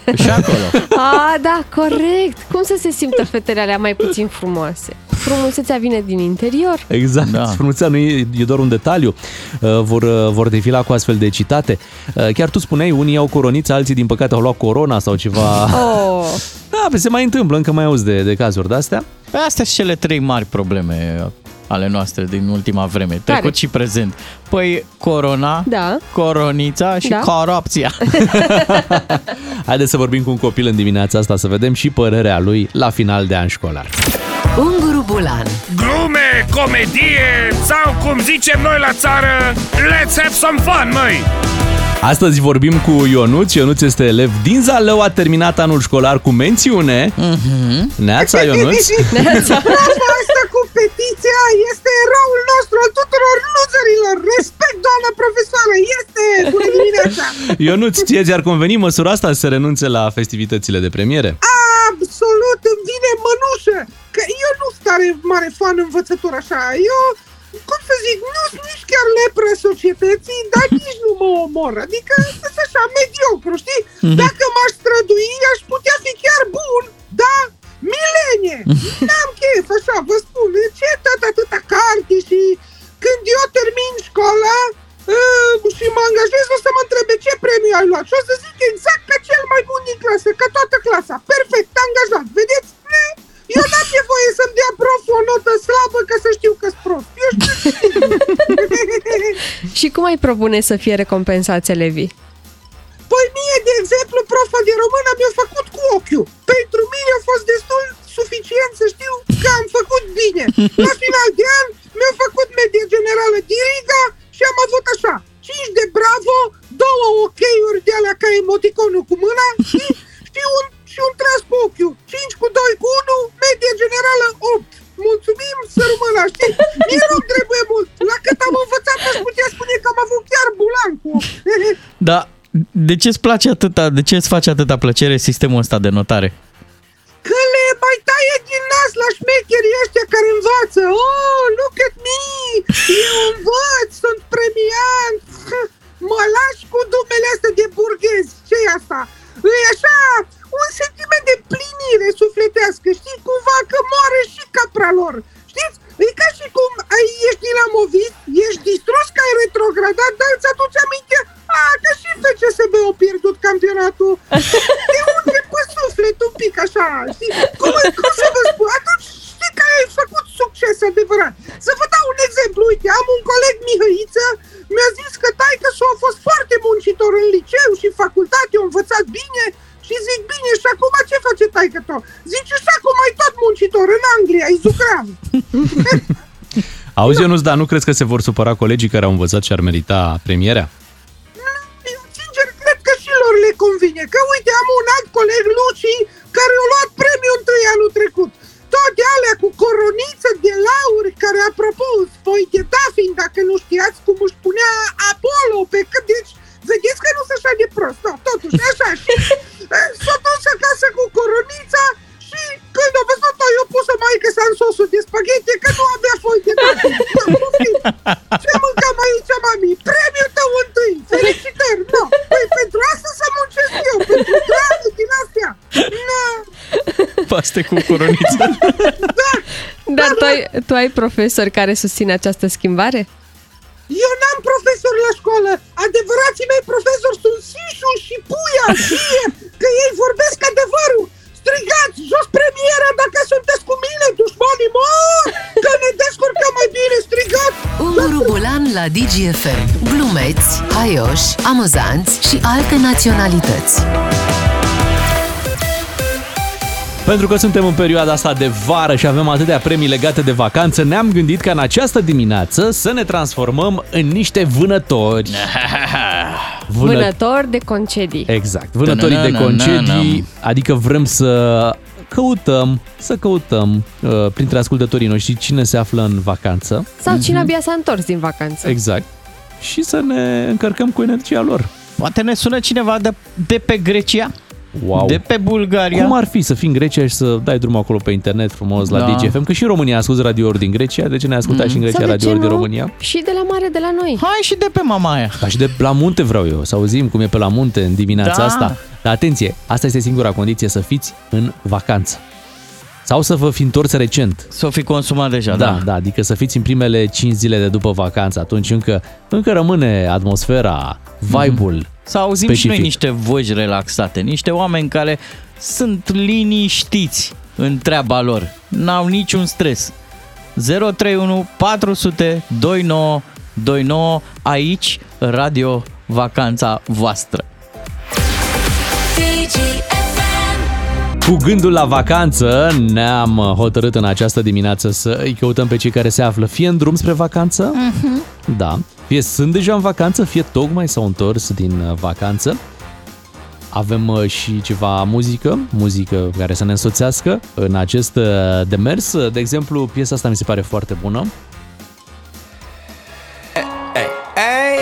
Și acolo. A, da, corect. Cum să se simtă fetele alea mai puțin frumoase? Frumusețea vine din interior. Exact, da. frumusețea nu e, e doar un detaliu. Uh, Vor, uh, vor defila cu astfel de citate. Uh, Chiar tu spuneai, unii au coroniță, alții din păcate au luat corona sau ceva. Oh. Da, pe se mai întâmplă, încă mai auzi de, de cazuri de-astea. Păi astea sunt cele trei mari probleme ale noastre din ultima vreme, Care? trecut și prezent. Păi corona, Da. coronița și Da. corupția. Haideți să vorbim cu un copil în dimineața asta să vedem și părerea lui la final de an școlar. Unguru Bulan Glume, comedie sau cum zicem noi la țară, let's have some fun, măi! Astăzi vorbim cu Ionuț. Ionuț este elev din Zalău, a terminat anul școlar cu mențiune. Mm-hmm. Neața, Ionuț. Profa asta cu petiția este eroul nostru al tuturor loserilor. Respect, doamna profesoară, este! Bună dimineața! Ionuț, ție ți-ar conveni măsura asta să se renunțe la festivitățile de premiere? Absolut, îmi vine mănușă! Că eu nu sunt tare mare fan învățătură așa. Eu, cum să zic, nu sunt nici chiar lepră societății, dar nici nu mă omor. Adică sunt așa mediocru, știi? Dacă m-aș strădui, aș putea fi chiar bun, da? Milenie! N-am chef, așa, vă spun. Ce tot atâta carte și când eu termin școala uh, și mă angajez, o să mă întrebe ce premiu ai luat și o să zic exact ca cel mai bun din clasă, ca toată clasa. Perfect, angajat. Vedeți? Ne? Eu n-am nevoie să-mi dea prof o notă slabă ca să știu că-s prost. Eu știu. Și cum ai propune să fie recompensați elevii? Păi mie, de exemplu, profa de română mi-a făcut cu ochiul. Pentru mine a fost destul suficient să știu că am făcut bine. La final de an mi-a făcut medie generală diriga și am avut așa. 5 de bravo, două ok-uri de alea ca emoticonul cu mâna și, și, un, și un tras cu ochiul. 5 cu 2 cu 1, medie generală 8. Mulțumim, să rămână, știi? Mie nu trebuie mult. La cât am învățat, aș putea spune că am avut chiar bulan cu 8. Da, de ce îți place atâta, de ce îți face atâta plăcere sistemul ăsta de notare? Că le mai taie din nas la șmecherii ăștia care învață. Oh, look at me! Eu învăț, sunt premiant! Mă lași cu dumele astea de burghez. ce e asta? E așa un sentiment de plinire sufletească, știi? Cumva că moare și capra lor. Știți? E ca și cum ai, ești dinamovit, ești distrus că ai retrogradat, dar îți aduce aminte a, că și FCSB a pierdut campionatul. Te unde pe suflet un pic așa, știi? Cum, cum să vă spun? Atunci știi că ai făcut succes adevărat. Să vă dau un exemplu. Uite, am un coleg Mihăiță, mi-a zis că taică s a fost foarte muncitor în liceu și facultate, a învățat bine și zic, bine, și acum ce face taică tău? Zice, și acum ai tot muncitor în Anglia, e zugrav. Auzi, Ionuț, dar nu crezi că se vor supăra colegii care au învățat și ar merita premierea? Sincer, cred că și lor le convine. Că uite, am un alt coleg, Luci, care a luat premiul întâi anul trecut. Toate alea cu coroniță de lauri, care, apropo, spoi de Dafin, dacă nu știați cum își punea Apollo pe cât, deci, vedeți că nu sunt așa de prost, no, totuși, așa, și eh, s-a dus acasă cu coronița și când a văzut-o, eu pus-o maică să în sosul de spaghete, că nu avea foi de Dafin. No, poftim. Ce mâncam aici, mami? Premiul tău întâi! Felicitări! No. Păi pentru asta să muncesc eu, pentru dragul din astea! No. Paste cu coroniță. Dar tu ai, tu ai profesori care susțin această schimbare? Eu n-am profesori la școală! Adevărații mei profesori sunt Sișu și Puia! Știe că ei vorbesc adevărul! Strigați jos premiera dacă sunteți cu mine, dușmanii mor! Că ne descurcăm mai bine, strigați! Unguru Bulan la DGFM Glumeți, haioși, amuzanți și alte naționalități Pentru că suntem în perioada asta de vară și avem atâtea premii legate de vacanță, ne-am gândit ca în această dimineață să ne transformăm în niște vânători. Vână- Vânător de concedii. Exact, vânătorii de concedii, adică vrem să căutăm, să căutăm uh, printre ascultătorii noștri cine se află în vacanță. Sau cine abia s-a întors din vacanță. Exact. Și să ne încărcăm cu energia lor. Poate ne sună cineva de, de pe Grecia? Wow. De pe Bulgaria? Cum ar fi să fii în Grecia și să dai drumul acolo pe internet frumos la Da. DGFM? Că și în România asculti radiouri din Grecia, de ce ne asculta și în Grecia Sau de ce radiouri din nu? România? Și de la mare de la noi. Hai și de pe mamaia. Ca și de la munte vreau eu, să auzim cum e pe la munte în dimineața Da. asta. Dar atenție, asta este singura condiție, să fiți în vacanță. Sau să vă fi întors recent. Să o fi consumat deja, da. da. Da, adică să fiți în primele 5 zile de după vacanță, atunci încă, încă rămâne atmosfera, vibe-ul. Să auzim specific. și noi niște voci relaxate, niște oameni care sunt liniștiți în treaba lor, n-au niciun stres. 031 400 2929 aici Radio Vacanța voastră. Cu gândul la vacanță, ne-am hotărât în această dimineață să îi căutăm pe cei care se află fie în drum spre vacanță, Mhm. da, fie sunt deja în vacanță, fie tocmai s-au întors din uh, vacanță. Avem uh, și ceva muzică, muzică care să ne însoțească în acest uh, demers. De exemplu, piesa asta mi se pare foarte bună.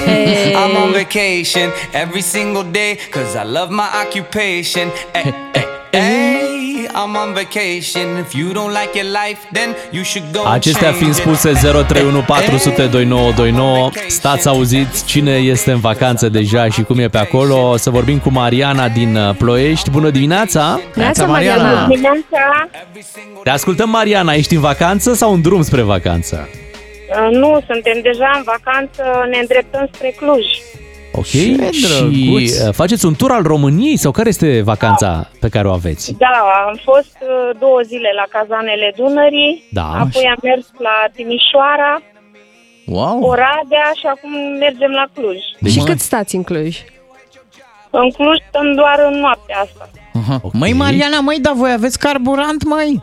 Hey, I'm on vacation every single day cause I love my occupation. Hey, hey, hey, Acestea fiind change it. spuse 031 400 2929, stați auziți cine este în vacanță deja și cum e pe acolo. O să vorbim cu Mariana din uh, Ploiești. Bună dimineața! Neața, Mariana! Dimineața, Te ascultăm, Mariana. Ești în vacanță sau în drum spre vacanță? uh, nu, suntem deja în vacanță, ne îndreptăm spre Cluj. Ok. Ce și drăguț! uh, faceți un tur al României sau care este vacanța pe care o aveți? Da, am fost uh, două zile la cazanele Dunării, Da. apoi am mers la Timișoara, Wow! Oradea și acum mergem la Cluj. Și cât stați în Cluj? În Cluj stăm doar în noaptea asta. Aha. Okay. Măi, Mariana, măi, dar voi aveți carburant, măi?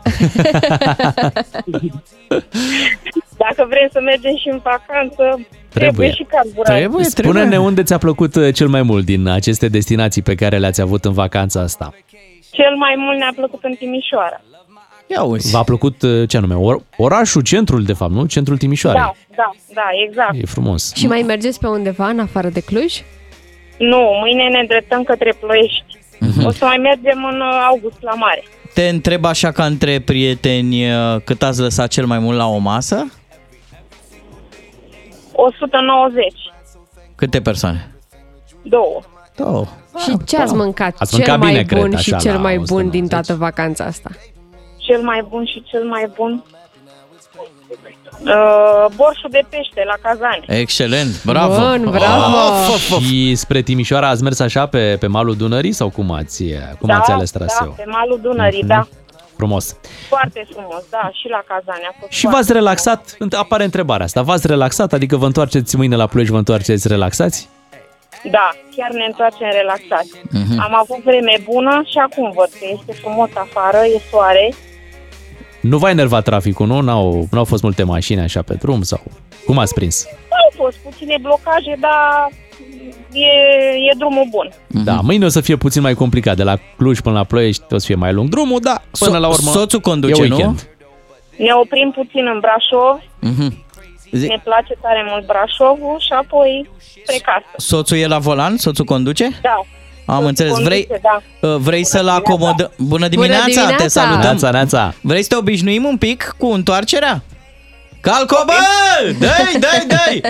Dacă vrem să mergem și în vacanță, trebuie, și carburant. Spune-ne unde ți-a plăcut uh, cel mai mult din aceste destinații pe care le-ați avut în vacanța asta. Cel mai mult ne-a plăcut în Timișoara. Ia uzi. V-a plăcut uh, ce anume? Or- orașul, centrul, de fapt, nu? Centrul Timișoarei. Da, da, da, exact. E frumos. Și mai mergeți pe undeva în afară de Cluj? Nu, mâine ne îndreptăm către Ploiești. Mhm. O să mai mergem în uh, august la mare. Te întreb așa ca între prieteni uh, cât ați lăsat cel mai mult la o masă? 190. Câte persoane? Două. Două. Și ce ați mâncat? Ați cel mâncat mai bine, bun cred, și așa, cel la mai 190. bun din toată vacanța asta? Cel mai bun și cel mai bun. Uh, borșul de pește la cazane. Excelent, bravo! Bun, bravo! Ah, Și spre Timișoara ați mers așa pe, pe malul Dunării sau cum ați, cum ați ales da, traseul? pe malul Dunării, Mhm. da. Frumos. Foarte frumos, da, și la cazane a fost Și foarte v-ați relaxat? Apare întrebarea asta. V-ați relaxat? Adică vă întoarceți mâine la Ploiești, vă întoarceți relaxați? Da, chiar ne întoarcem relaxați. Mhm. Am avut vreme bună și acum văd că este frumos afară, e soare. Nu v-a enervat traficul, nu? N-au, n-au fost multe mașini așa pe drum sau... Cum ați prins? Au fost puține blocaje, dar e, e drumul bun. Da, mâine o să fie puțin mai complicat. De la Cluj până la Ploiești o să fie mai lung drumul, dar până So- la urmă soțul conduce, e nu? weekend. Ne oprim puțin în Brașov, Mhm. Zi- ne place tare mult Brașovul și apoi spre casă. Soțul e la volan? Soțul conduce? Da. Am înțeles. Vrei, Conduce, da. uh, vrei să-l acomodăm? Bună dimineața, dimineața! te salutăm! Neața, neața. Vrei să te obișnuim un pic cu întoarcerea? Calco, bă! Dai, dai, dai!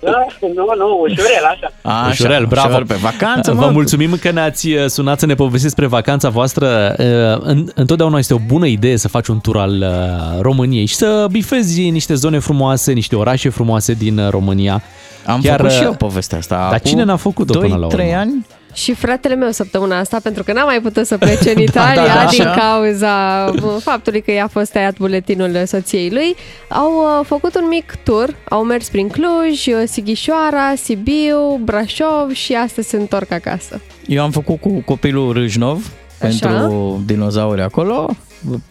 Da, nu, nu, ușurel, așa. Așa, Ușurel, bravo. ușor, pe vacanță, Vă mă. mulțumim că ne-ați uh, sunat să ne povestiți despre vacanța voastră. Uh, în- Întotdeauna este o bună idee să faci un tur al uh, României și să bifezi niște zone frumoase, niște orașe frumoase din uh, România. Am Chiar, făcut și uh, eu povestea asta. Dar acum cine n-a făcut-o până la urmă? 2-3 ani? Și fratele meu săptămâna asta, pentru că n-a mai putut să plece în Italia da, din așa. cauza uh, faptului că i-a fost tăiat buletinul soției lui, au uh, făcut un mic tur, au mers prin Cluj, uh, Sighișoara, Sibiu, Brașov și astăzi se întorc acasă. Eu am făcut cu copilul Râșnov Așa. pentru dinozauri acolo,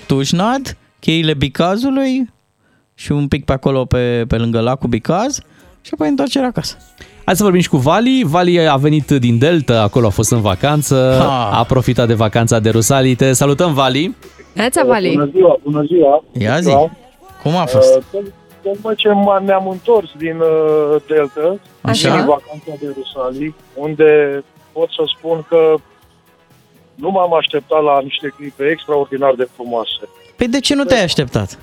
Tușnad, cheile Bicazului și un pic pe acolo pe, pe lângă lacul Bicaz și apoi întoarcerea acasă. Hai să vorbim și cu Vali. Vali a venit din Delta, acolo a fost în vacanță, Ha. a profitat de vacanța de Rusalii. Te salutăm, Vali! Neața, Vali! Bună ziua, bună ziua. Ia zi, Da. cum a fost? Uh, tot- Tocmai ce m- ne-am întors din uh, Delta, Așa. din vacanța de Rusalii, unde pot să spun că nu m-am așteptat la niște clipe extraordinar de frumoase. Păi de ce nu te-ai așteptat?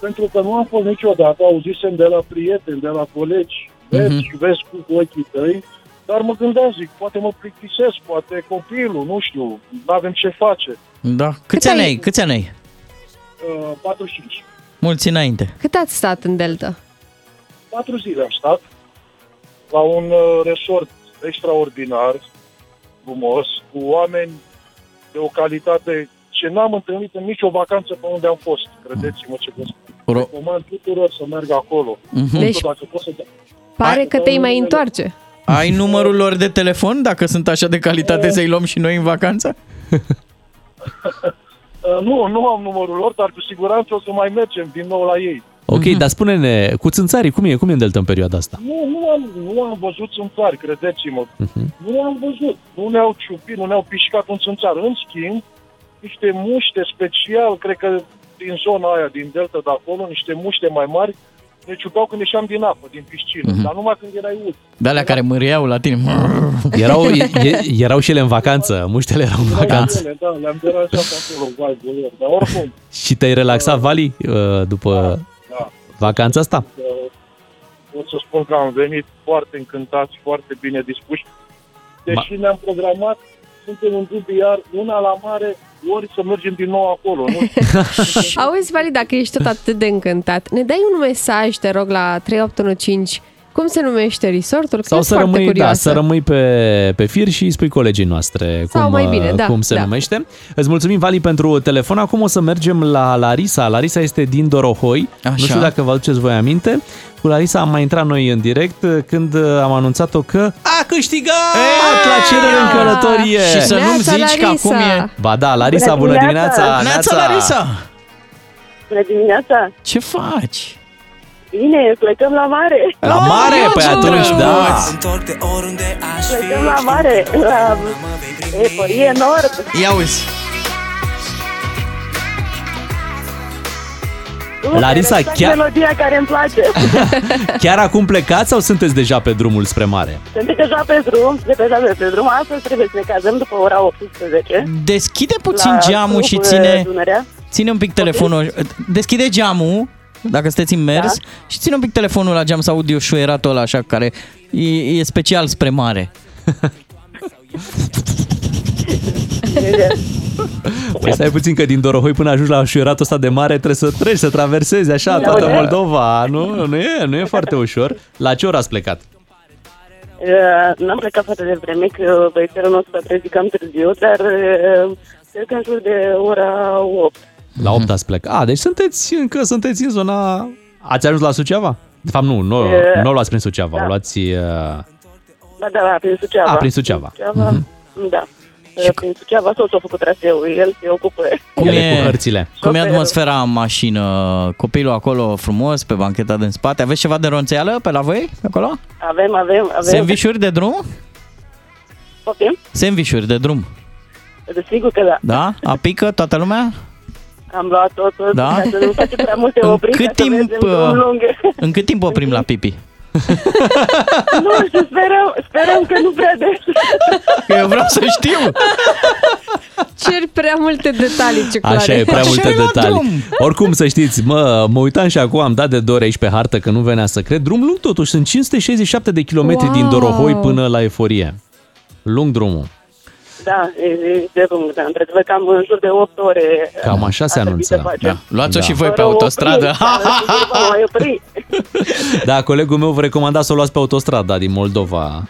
Pentru că nu am fost niciodată, auzisem de la prieteni, de la colegi, vezi Mhm. și vezi cu ochii tăi, dar mă gândeam, zic, poate mă plictisesc, poate copilul, nu știu, nu avem ce face. Da. Câți ani ai? Câți ani ai? Uh, 45. Mulți înainte. Cât ați stat în Delta? Patru zile am stat la un uh, resort extraordinar, frumos, cu oameni de o calitate ce n-am întâlnit în nicio vacanță pe unde am fost. Credeți-mă ce vă spun. recomand tuturor să meargă acolo. Mhm. Nu Deci- știu dacă pot să... Pare că te mai întoarce. Ai numărul lor de telefon, dacă sunt așa de calitate să-i luăm și noi în vacanță? Uh, Nu, nu am numărul lor, dar cu siguranță o să mai mergem din nou la ei. Ok, dar spune-ne, cu țânțarii, cum e? Cum e în Delta în perioada asta? Nu, nu am, nu am văzut țânțari, credeți-mă. Nu am văzut. Nu ne-au ciupit, nu ne-au pișcat un țânțar. În schimb, niște muște special, cred că din zona aia, din delta de acolo, niște muște mai mari, ne ciupeau când ieșeam din apă, din piscină, dar numai când erai ud. De alea care mâriau la tine. Erau, e, e- erau și ele în vacanță, muștele erau în vacanță. Da, da, le-am deranjat acolo, vai de lor. Dar oricum, Și te-ai relaxat, Vali, uh, după da, vacanța asta? uh, pot să spun că am venit foarte încântați, foarte bine dispuși. Deși ne-am programat, suntem în dubiar, una la mare, ori să mergem din nou acolo. Nu? Auzi, Vali, dacă ești tot atât de încântat, ne dai un mesaj, te rog, la 3815. Cum se numește resortul? Că Sau sunt să foarte rămâi, da, curioasă. să rămâi pe, pe fir și îi spui colegii noastre Sau cum, mai bine, uh, da, cum se da. numește. Îți mulțumim, Vali, pentru telefon. Acum o să mergem la Larisa. Larisa este din Dorohoi. Așa. Nu știu dacă vă aduceți voi aminte. Cu Larisa am mai intrat noi în direct uh, când uh, am anunțat-o că a câștigat la cerere în călătorie. Și să nu-mi zici că acum e... Ba da, Larisa, bună Bună dimineața! dimineața! Neața, Larisa! Bună dimineața! Ce faci? Bine, plecăm la mare! La mare? Păi atunci, da! Plecăm la mare, la Eforie Nord. Ia uzi! Larisa, Exact chiar, melodia care îmi place. chiar acum plecați sau sunteți deja pe drumul spre mare? Sunt deja pe drum, de deja pe drum. Astăzi trebuie să ne cazăm după ora 18. Deschide puțin La geamul și Club, ține, Dunărea. ține un pic telefonul. Deschide geamul, dacă sunteți în mers, Da. și ține un pic telefonul la geam să audi o șuieratul ăla așa, care e, e special spre mare. Păi stai puțin că din Dorohoi până ajungi la șuieratul ăsta de mare trebuie să treci, să traversezi așa Da, toată da. Moldova. Nu, nu, e, nu e foarte ușor. La ce oră ați plecat? Uh, N-am plecat foarte devreme, că băiețelul nostru a trezit cam târziu, dar uh, cred că în jur de ora 8. La 8 ați plecat. A, deci sunteți încă sunteți în zona... Ați ajuns la Suceava? De fapt, nu, nu, E, nu o luați prin Suceava, da. o luați... Uh... Da, da, da, prin Suceava. A, prin Suceava. Suceava Mhm. Da. Uh, Prin Suceava soțul a făcut traseul, el se ocupă. Cum Ele e, cu hărțile. cum e Șoferul. atmosfera în mașină? Copilul acolo frumos, pe bancheta din spate. Aveți ceva de ronțeală pe la voi, pe acolo? Avem, avem, avem. Sandvișuri de drum? Poftim? Sandvișuri de drum. Desigur că da. Da? Apică toată lumea? Am luat totul, Da? ca să nu facem prea multe În opriri, cât ca să timp, mergem drum uh, lung. În cât timp oprim la pipi? nu știu, sperăm, sperăm că nu prea des. Că eu vreau să știu. Ceri prea multe detalii, ce clare. Așa e, prea Așa multe e la detalii. drum. Oricum, să știți, mă, mă uitam și acum, am dat de dor aici pe hartă, că nu venea să cred. Drum lung totuși, sunt 567 de kilometri Wow. din Dorohoi până la Eforie. Lung drumul. Da, e, e de lung, da, într-adevăr, cam în jur de 8 ore. Cam așa se ar trebui să anunță. facem. Da. Luați-o Da. și voi pe Fără autostradă. opriri, da, sigur, vă mai opri. Da, colegul meu vă recomanda să o luați pe autostrada din Moldova.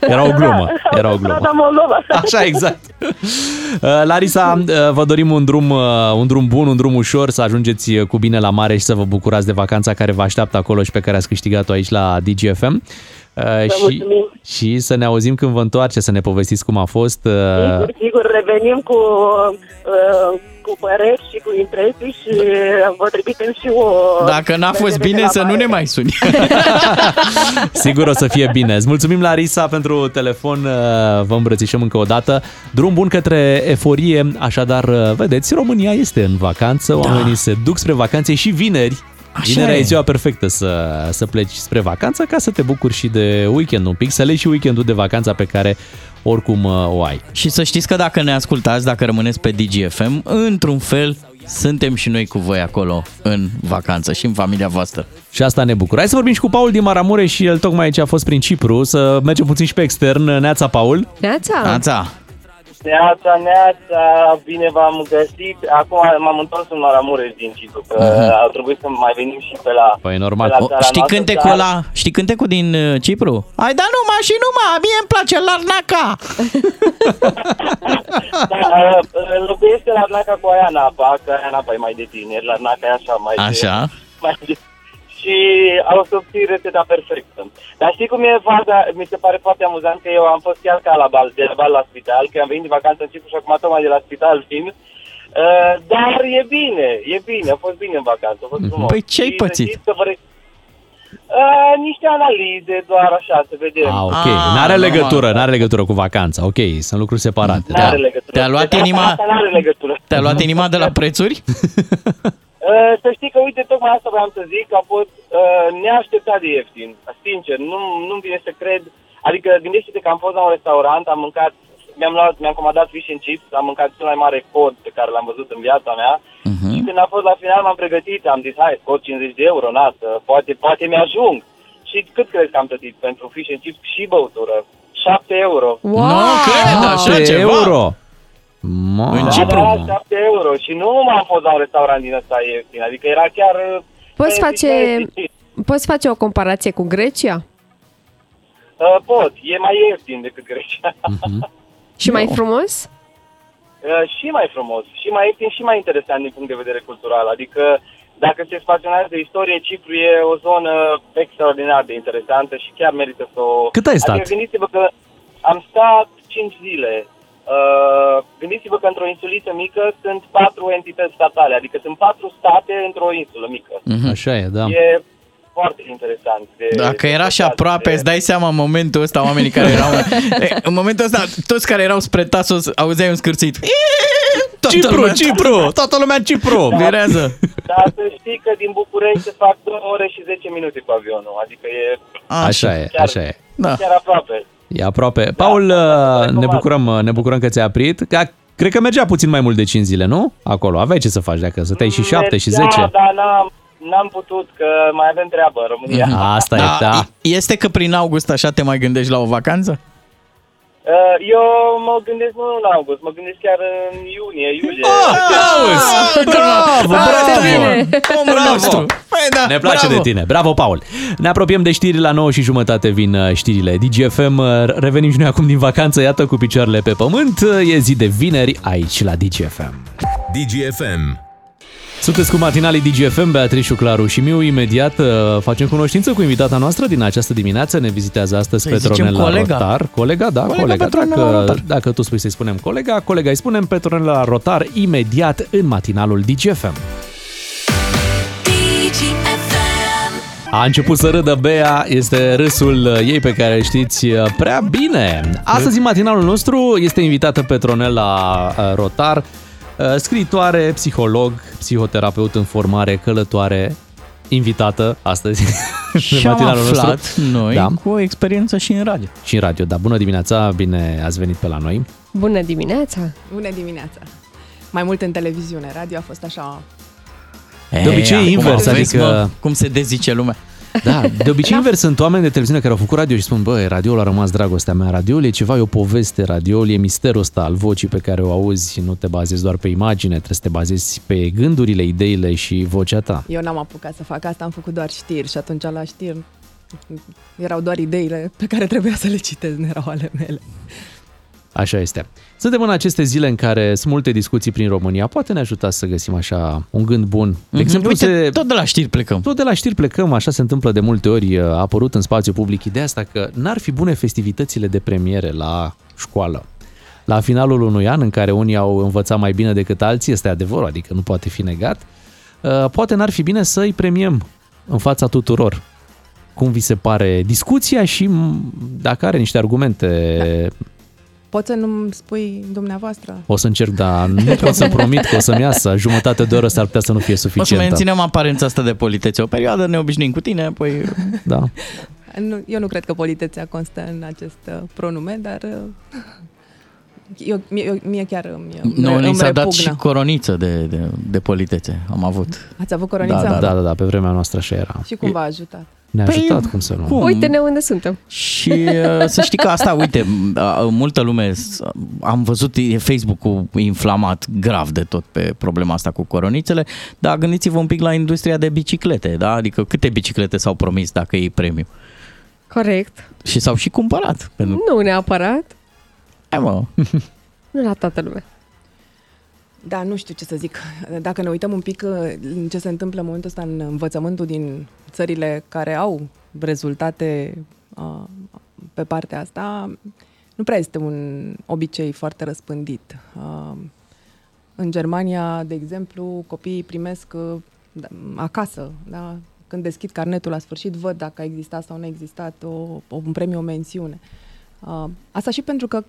Era o glumă, era o glumă. Strada Moldova. Așa, exact. Uh, Larisa, uh, vă dorim un drum, uh, un drum bun, un drum ușor, să ajungeți uh, cu bine la mare și să vă bucurați de vacanța care vă așteaptă acolo și pe care ați câștigat-o aici la DGFM. Uh, și, mulțumim. și să ne auzim când vă întoarce, să ne povestiți cum a fost. uh, Sigur, sigur, revenim cu, uh, cu păreri și cu impresii și uh, vă trimitem și o... Dacă n-a fost vedere bine, la să nu mare. ne mai suni. Sigur o să fie bine. Îți mulțumim, Larisa, pentru telefon. uh, Vă îmbrățișăm încă o dată. Drum bun către eforie. Așadar, uh, vedeți, România este în vacanță. Oamenii se duc spre vacanțe și vineri. Așa Vinerea e. e ziua perfectă să, să pleci spre vacanță ca să te bucuri și de weekend un pic, să legi și weekendul de vacanța pe care oricum uh, o ai. Și să știți că dacă ne ascultați, dacă rămâneți pe DGFM, într-un fel suntem și noi cu voi acolo în vacanță și în familia voastră. Și asta ne bucură. Hai să vorbim și cu Paul din Maramureș și el tocmai aici a fost prin Cipru, să mergem puțin și pe extern. Neața, Paul. Neața. Anța, Neața, neața, bine v-am găsit. Acum m-am întors în Maramureș din Cipru, că Mhm. ar trebui să mai venim și pe la... Păi normal. pe la O, țara știi noastră, cântecul dar- ăla? Știi cântecul din uh, Cipru? Ai da numai și numai, mie îmi place Larnaca. Da, uh, locuiește la Larnaca cu Aia Napa, că Aia Napa e mai de tineri, Larnaca e așa mai Așa. De, mai de, și au să obții rețeta perfectă. Dar știi cum e faza? Mi se pare foarte amuzant că eu am fost chiar ca la bal, de la bal la spital, că am venit de vacanță în Cipru și acum tocmai de la spital fiind. Uh, dar e bine, e bine, a fost bine în vacanță, a fost frumos. Păi ce-ai Și să pățit? știți că vă re- Uh, niște analize, doar așa, să vedem. Ah, ok. Ah, N-are normal. legătură, n-are legătură cu vacanța. Ok, sunt lucruri separate. Da. N-are legătură. Te-a luat Deci inima- Asta n-are legătură. Te-a luat inima de la prețuri? Uh, să știi că, uite, tocmai asta vreau să zic, că a fost uh, neașteptat de ieftin. Sincer, nu, nu-mi vine să cred. Adică, gândește-te că am fost la un restaurant, am mâncat, mi-am, luat, mi-am comandat fish and chips, am mâncat cel mai mare cod pe care l-am văzut în viața mea. Mhm. Și când a fost la final, m-am pregătit, am zis, hai, scot 50 de euro, nasă, poate, poate mi-ajung. Și cât crezi că am plătit pentru fish and chips și băutură? 7 euro. Wow! Nu cred așa 7 ceva. euro. Ma. În Da, Cipru? da, 7 euro. Și nu m-am fost la un restaurant din ăsta ieftin, adică era chiar... uh, Poți eh, face, zicea- poți face o comparație cu Grecia? Uh, pot, e mai ieftin decât Grecia. Și mai frumos? Uh, și mai frumos, și mai ieftin și mai interesant din punct de vedere cultural. Adică dacă se spaționează de istorie, Cipru e o zonă extraordinar de interesantă și chiar merită să o... Cât ai stat? Adică gândiți-vă că am stat 5 zile. Uh, gândiți-vă că într-o insuliță mică sunt patru entități statale, adică sunt patru state într-o insulă mică. Așa e, da. E foarte interesant. De, Dacă de era și de- aproape, îți dai seama în momentul ăsta, oamenii care erau... E, în momentul ăsta, toți care erau spre Tasos, auzeai un scârțit. Toată Cipru, lumea- Cipru, toată lumea în Cipru. Virează. Dar să știi că din București se fac 2 ore și 10 minute cu avionul, adică e Așa e, chiar, așa e. Da. chiar aproape. E aproape. Paul, uh, ne bucurăm, ne bucurăm că ți-ai oprit. Ca- Cred că mergea puțin mai mult de 5 zile, nu? Acolo. Aveai ce să faci dacă stăteai și 7 și 10. Da, dar n-am, n-am putut, că mai avem treabă în România. Asta e, da. Este că prin august așa te mai gândești la o vacanță? Uh, Eu mă gândesc nu în august, mă gândesc chiar în iunie, iulie. Auzi! Bravo, bravo! Omul nostru. Păi da, Ne place bravo. de tine. Bravo, Paul. Ne apropiem de știri la 9 și jumătate vin uh, știrile DGFM. Uh, Revenim și noi acum din vacanță, iată, cu picioarele pe pământ. Uh, E zi de vineri aici la DGFM. DGFM. Sunteți cu matinalii DGFM, Beatrice, Claru și Miu. Imediat uh, facem cunoștință cu invitata noastră din această dimineață. Ne vizitează astăzi Să-i zicem Petronela colega. Rotar. Colega, da, Colega colega. Petronela dacă, Rotar. dacă tu spui să-i spunem colega, colega îi spunem Petronela Rotar imediat în matinalul DGFM. A început să râdă Bea, este râsul uh, ei pe care îl știți uh, prea bine. Astăzi, în matinalul nostru, este invitată Petronela uh, Rotar, uh, scriitoare, psiholog, psihoterapeut în formare, călătoare, invitată astăzi în Și am matinalul aflat nostru. noi Da. cu o experiență și în radio. Și în radio, da. Bună dimineața, bine ați venit pe la noi. Bună dimineața! Bună dimineața! Mai mult în televiziune, radio a fost așa... De obicei acum invers, vezi, adică- mă, cum se dezice lumea. Da, de obicei invers sunt oameni de televiziune care au făcut radio și spun, băi, radioul a rămas dragostea mea, radioul e ceva, e o poveste, radioul e misterul ăsta al vocii pe care o auzi, nu te bazezi doar pe imagine, trebuie să te bazezi pe gândurile, ideile și vocea ta. Eu n-am apucat să fac asta, am făcut doar știri și atunci la știri erau doar ideile pe care trebuia să le citesc, nu erau ale mele. Așa este. Suntem în aceste zile în care sunt multe discuții prin România, poate ne ajuta să găsim așa un gând bun. De Mhm. exemplu, Uite, se... tot de la știri plecăm. Tot de la știri plecăm, așa se întâmplă de multe ori, a apărut în spațiu public ideea asta că n-ar fi bune festivitățile de premiere la școală. La finalul unui an în care unii au învățat mai bine decât alții, este adevărul, adică nu poate fi negat, uh, poate n-ar fi bine să îi premiem în fața tuturor. Cum vi se pare discuția și m, dacă are niște argumente, Poți să nu-mi spui dumneavoastră? o să încerc, dar nu pot să promit că o să-mi iasă. Jumătate de oră s-ar putea să nu fie O să suficientă. menținem aparența asta de politețe o perioadă, ne obișnuim cu tine, apoi... Da. Nu, eu nu cred că politețea constă în acest uh, pronume, dar uh, eu, mie, mie chiar îmi, Nu, îmi ni s-a dat repugnă. și coroniță de, de, de politețe, am avut. Ați avut coronița? Da, da, da, da, pe vremea noastră așa era. Și cum v-a ajutat? Ne-a Păi, ajutat, cum să nu. cum? Uite-ne unde suntem. Și uh, să știi că asta, uite, m- a- multă lume, s- am văzut e Facebook-ul inflamat grav de tot pe problema asta cu coronițele, dar gândiți-vă un pic la industria de biciclete, da? Adică câte biciclete s-au promis dacă e premiu? Corect. Și s-au și cumpărat. Pentru... Nu neapărat. Hai mă. Nu la toată lumea. Da, nu știu ce să zic. Dacă ne uităm un pic uh, în ce se întâmplă în momentul ăsta în învățământul din țările care au rezultate uh, pe partea asta, nu prea este un obicei foarte răspândit. Uh, în Germania, de exemplu, copiii primesc uh, da, acasă, da? când deschid carnetul la sfârșit, văd dacă a existat sau nu a existat o, o, un premiu, o mențiune. Uh, asta și pentru că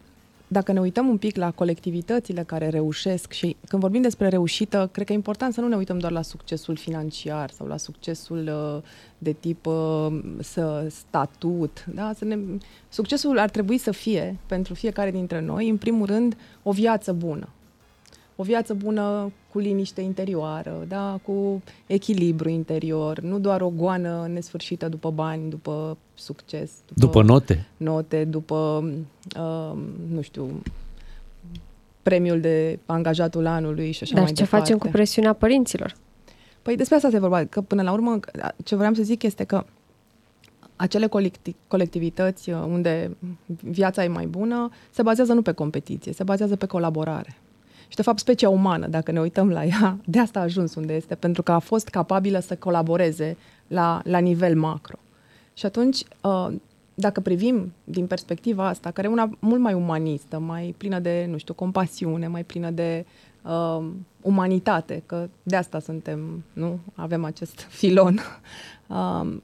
dacă ne uităm un pic la colectivitățile care reușesc și când vorbim despre reușită, cred că e important să nu ne uităm doar la succesul financiar sau la succesul uh, de tip uh, să, statut. Da? Să ne, succesul ar trebui să fie pentru fiecare dintre noi, în primul rând, o viață bună. O viață bună cu liniște interioară, da? cu echilibru interior, nu doar o goană nesfârșită după bani, după succes, După note. note, după, uh, nu știu, premiul de angajatul anului și așa Dar mai ce departe. facem cu presiunea părinților? Păi despre asta se vorba, că până la urmă ce vreau să zic este că acele colecti- colectivități uh, unde viața e mai bună se bazează nu pe competiție, se bazează pe colaborare. Și de fapt specia umană, dacă ne uităm la ea, de asta a ajuns unde este, pentru că a fost capabilă să colaboreze la, la nivel macro. Și atunci, uh, dacă privim din perspectiva asta, care e una mult mai umanistă, mai plină de, nu știu, compasiune, mai plină de uh, umanitate, că de asta suntem, nu? Avem acest filon. Uh,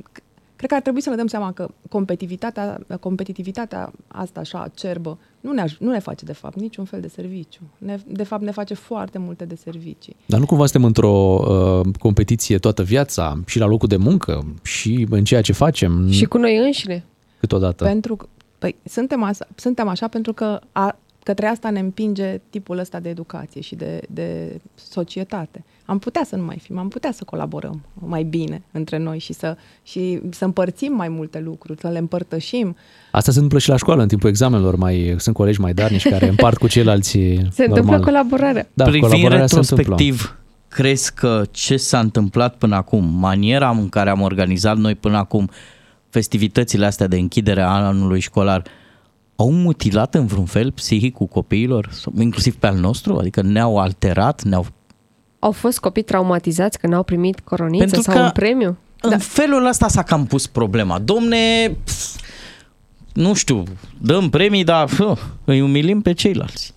cred că ar trebui să ne dăm seama că competitivitatea, competitivitatea asta așa acerbă nu ne, aj- nu ne face de fapt niciun fel de serviciu. Ne, de fapt ne face foarte multe de servicii. Dar nu cumva suntem într-o uh, competiție toată viața și la locul de muncă și în ceea ce facem Și cu noi înșine. câteodată. Pentru că, păi, suntem, asa, suntem așa pentru că a, către asta ne împinge tipul ăsta de educație și de, de societate. Am putea să nu mai fim, am putea să colaborăm mai bine între noi și să, și să împărțim mai multe lucruri, să le împărtășim. Asta se întâmplă și la școală, în timpul examenelor. Mai, sunt colegi mai darnici care împart cu ceilalți Se întâmplă normal. colaborarea. Da, Privind colaborarea se întâmplă. retrospectiv, crezi că ce s-a întâmplat până acum, maniera în care am organizat noi până acum festivitățile astea de închidere a anului școlar, au mutilat în vreun fel psihicul copiilor, sau inclusiv pe al nostru? Adică ne-au alterat, ne-au... Au fost copii traumatizați că n-au primit coroniță Pentru sau că un premiu? În da. felul ăsta s-a cam pus problema. Domne, pf, nu știu, dăm premii, dar pf, îi umilim pe ceilalți.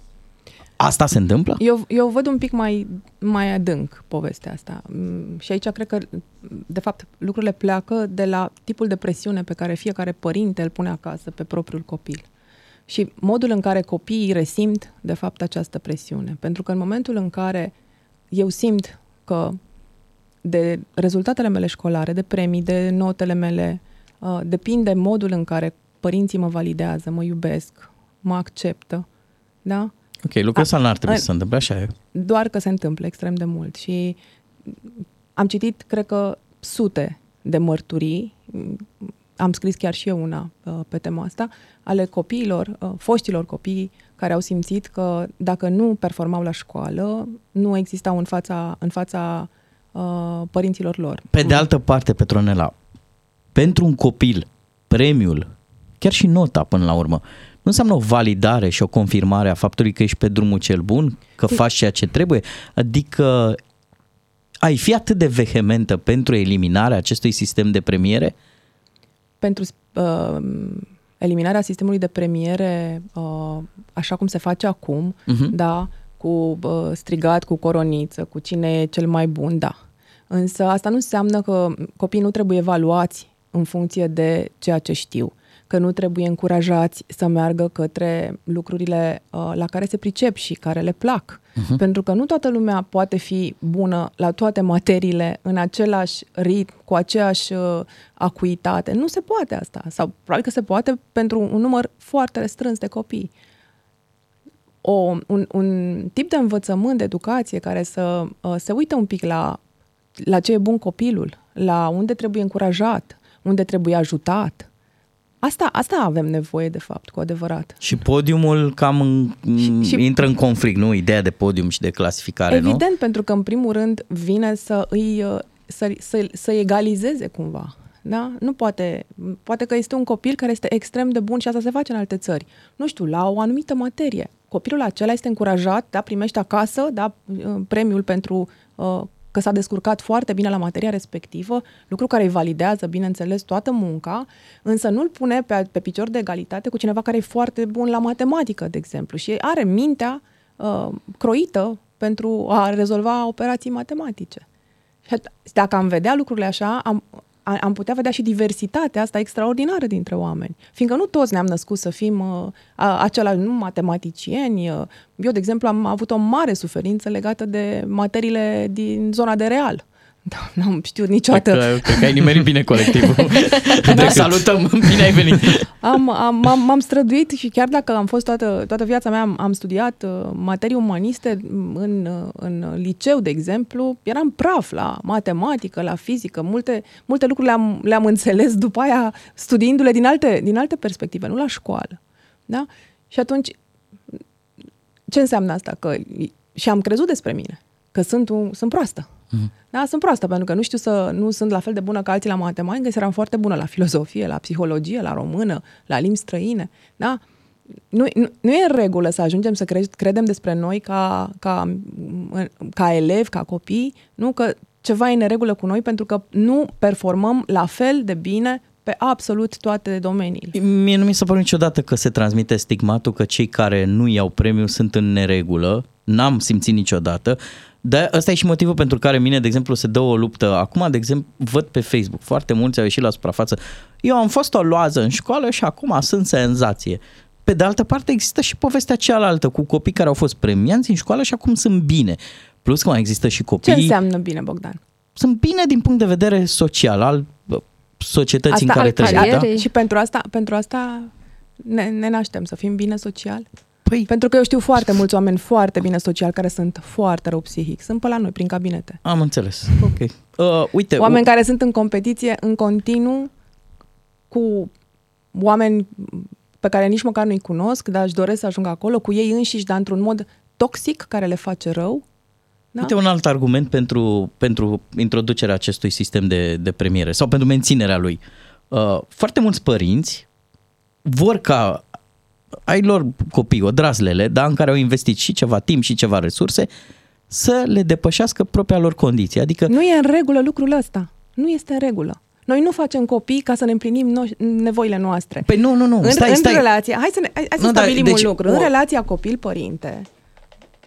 Asta se întâmplă? Eu, eu văd un pic mai, mai adânc povestea asta. Mm, Și aici cred că, de fapt, lucrurile pleacă de la tipul de presiune pe care fiecare părinte îl pune acasă pe propriul copil. Și modul în care copiii resimt, de fapt, această presiune. Pentru că în momentul în care eu simt că de rezultatele mele școlare, de premii, de notele mele, uh, depinde modul în care părinții mă validează, mă iubesc, mă acceptă, da? Ok, lucrul ăsta n-ar trebui a- să se întâmple așa. e. doar că se întâmplă extrem de mult și am citit, cred că, sute de mărturii, am scris chiar și eu una uh, pe tema asta, ale copiilor, uh, foștilor copii care au simțit că dacă nu performau la școală, nu existau în fața, în fața uh, părinților lor. Pe de altă parte, Petronela, pentru un copil, premiul, chiar și nota până la urmă, nu înseamnă o validare și o confirmare a faptului că ești pe drumul cel bun, că faci ceea ce trebuie? Adică ai fi atât de vehementă pentru eliminarea acestui sistem de premiere? Pentru uh, eliminarea sistemului de premiere uh, așa cum se face acum, Mhm. da, cu uh, strigat, cu coroniță, cu cine e cel mai bun, da. Însă asta nu înseamnă că copiii nu trebuie evaluați în funcție de ceea ce știu, că nu trebuie încurajați să meargă către lucrurile uh, la care se pricep și care le plac. Mhm. Pentru că nu toată lumea poate fi bună la toate materiile în același ritm, cu aceeași uh, acuitate. Nu se poate asta. Sau probabil că se poate pentru un număr foarte restrâns de copii. O, un, un tip de învățământ, de educație care să uh, se uită un pic la, la ce e bun copilul, la unde trebuie încurajat, unde trebuie ajutat. Asta, asta avem nevoie, de fapt, cu adevărat. Și podiumul cam în, Și- și- intră în conflict, nu? Ideea de podium și de clasificare, nu? Evident, pentru că în primul rând vine să îi uh, să, să, să egalizeze cumva. Da? Nu poate, poate că este un copil care este extrem de bun și asta se face în alte țări. Nu știu, la o anumită materie. Copilul acela este încurajat, da, primește acasă, da, uh, premiul pentru uh, că s-a descurcat foarte bine la materia respectivă, lucru care îi validează, bineînțeles, toată munca, însă nu-l pune pe, pe picior de egalitate cu cineva care e foarte bun la matematică, de exemplu, și are mintea uh, croită pentru a rezolva operații matematice. Și at- dacă am vedea lucrurile așa, am, a- am putea vedea și diversitatea asta extraordinară dintre oameni. Fiindcă nu toți ne-am născut să fim uh, a- același, nu matematicieni. uh. Eu, de exemplu, am avut o mare suferință legată de materiile din zona de real. Da, n-am știut niciodată. Cred că, cred că ai nimerit bine colectivul. Te salutăm, bine ai venit. am, am, m-am, m-am străduit și chiar dacă am fost toată, toată viața mea, am, am studiat uh, materii umaniste m, în, uh, în liceu, de exemplu, eram praf la matematică, la fizică, multe, multe lucruri le-am, le-am înțeles după aia studiindu-le din alte, din alte perspective, nu la școală. Da? Și atunci, ce înseamnă asta? Că, și am crezut despre mine, că sunt, un, sunt proastă. Da, sunt proastă, pentru că nu știu să, nu sunt la fel de bună ca alții la matematică, eram foarte bună la filozofie, la psihologie, la română, la limbi străine. Da? Nu, nu, nu e în regulă să ajungem să cre- credem despre noi ca, ca, ca elevi, ca copii, nu că ceva e în regulă cu noi pentru că nu performăm la fel de bine pe absolut toate domeniile. Mie nu mi s-a părut niciodată că se transmite stigmatul că cei care nu iau premiu sunt în neregulă. N-am simțit niciodată. Dar ăsta e și motivul pentru care mine, de exemplu, se dă o luptă. Acum, de exemplu, văd pe Facebook, foarte mulți au ieșit la suprafață. Eu am fost o loază în școală și acum sunt senzație. Pe de altă parte, există și povestea cealaltă cu copii care au fost premianți în școală și acum sunt bine. Plus că mai există și Ce copii... înseamnă bine, Bogdan? Sunt bine din punct de vedere social, al bă, societății în care trăim. Da? Și pentru asta, pentru asta ne, ne naștem, să fim bine social. Păi... Pentru că eu știu foarte mulți oameni foarte bine social care sunt foarte rău psihic. Sunt pe la noi, prin cabinete. Am înțeles. Ok. Uh, uite, Oameni care sunt în competiție în continuu cu oameni pe care nici măcar nu-i cunosc, dar își doresc să ajungă acolo, cu ei înșiși, dar într-un mod toxic care le face rău. Da? Uite un alt argument pentru, pentru introducerea acestui sistem de, de premiere sau pentru menținerea lui. Uh, foarte mulți părinți vor ca ai lor copii, odrazlele, da, în care au investit și ceva timp și ceva resurse, să le depășească propria lor condiție. Adică Nu e în regulă lucrul ăsta. Nu este în regulă. Noi nu facem copii ca să ne împlinim no- nevoile noastre. Păi nu, nu, nu, În, stai, în stai. relație, hai să, ne, hai, hai să Nu, dar, stabilim deci, un lucru. În o- relația copil-părinte,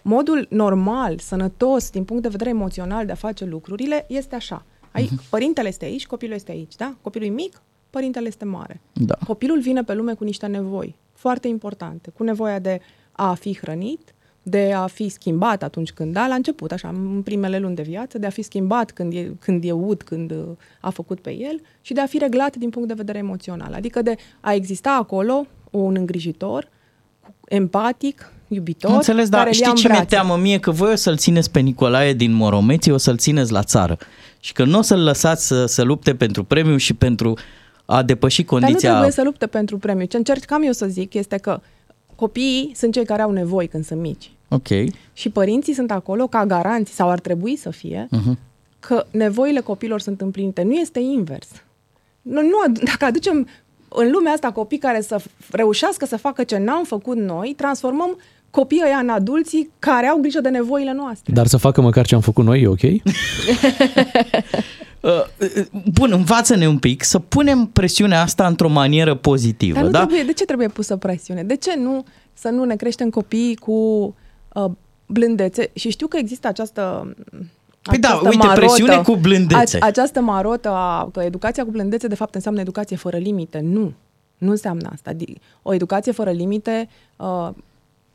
modul normal, sănătos, din punct de vedere emoțional de a face lucrurile, este așa. Ai, Mhm. Părintele este aici, copilul este aici, da? Copilul e mic, părintele este mare. Da. Copilul vine pe lume cu niște nevoi foarte importante, cu nevoia de a fi hrănit, de a fi schimbat atunci când da, la început, așa, în primele luni de viață, de a fi schimbat când e, când e ud, când uh, a făcut pe el și de a fi reglat din punct de vedere emoțional. Adică de a exista acolo un îngrijitor empatic, iubitor, Am înțeles, dar care îl ia știi în ce mi-e brațe. teamă mie? Că voi o să-l țineți pe Nicolae din Moromeții, o să-l țineți la țară. Și că nu o să-l lăsați să, să lupte pentru premiu și pentru a depăși Dar nu condiția... trebuie să lupte pentru premiu. Ce încercam eu să zic este că copiii sunt cei care au nevoi când sunt mici. Ok. Și părinții sunt acolo ca garanți, sau ar trebui să fie, Uh-huh. că nevoile copilor sunt împlinite. Nu este invers. Noi nu, ad- dacă aducem în lumea asta copii care să f- reușească să facă ce n-am făcut noi, transformăm copiii ăia în adulții care au grijă de nevoile noastre. Dar să facă măcar ce am făcut noi, e ok? Uh, Bun, învață-ne un pic să punem presiunea asta într-o manieră pozitivă, Dar nu da? trebuie, de ce trebuie pusă presiune? De ce nu să nu ne creștem copiii cu uh, blândețe? Și știu că există această Păi da, această uite, presiune cu blândețe. A, această marotă, a, că educația cu blândețe de fapt înseamnă educație fără limite. Nu, nu înseamnă asta. Di- O educație fără limite uh,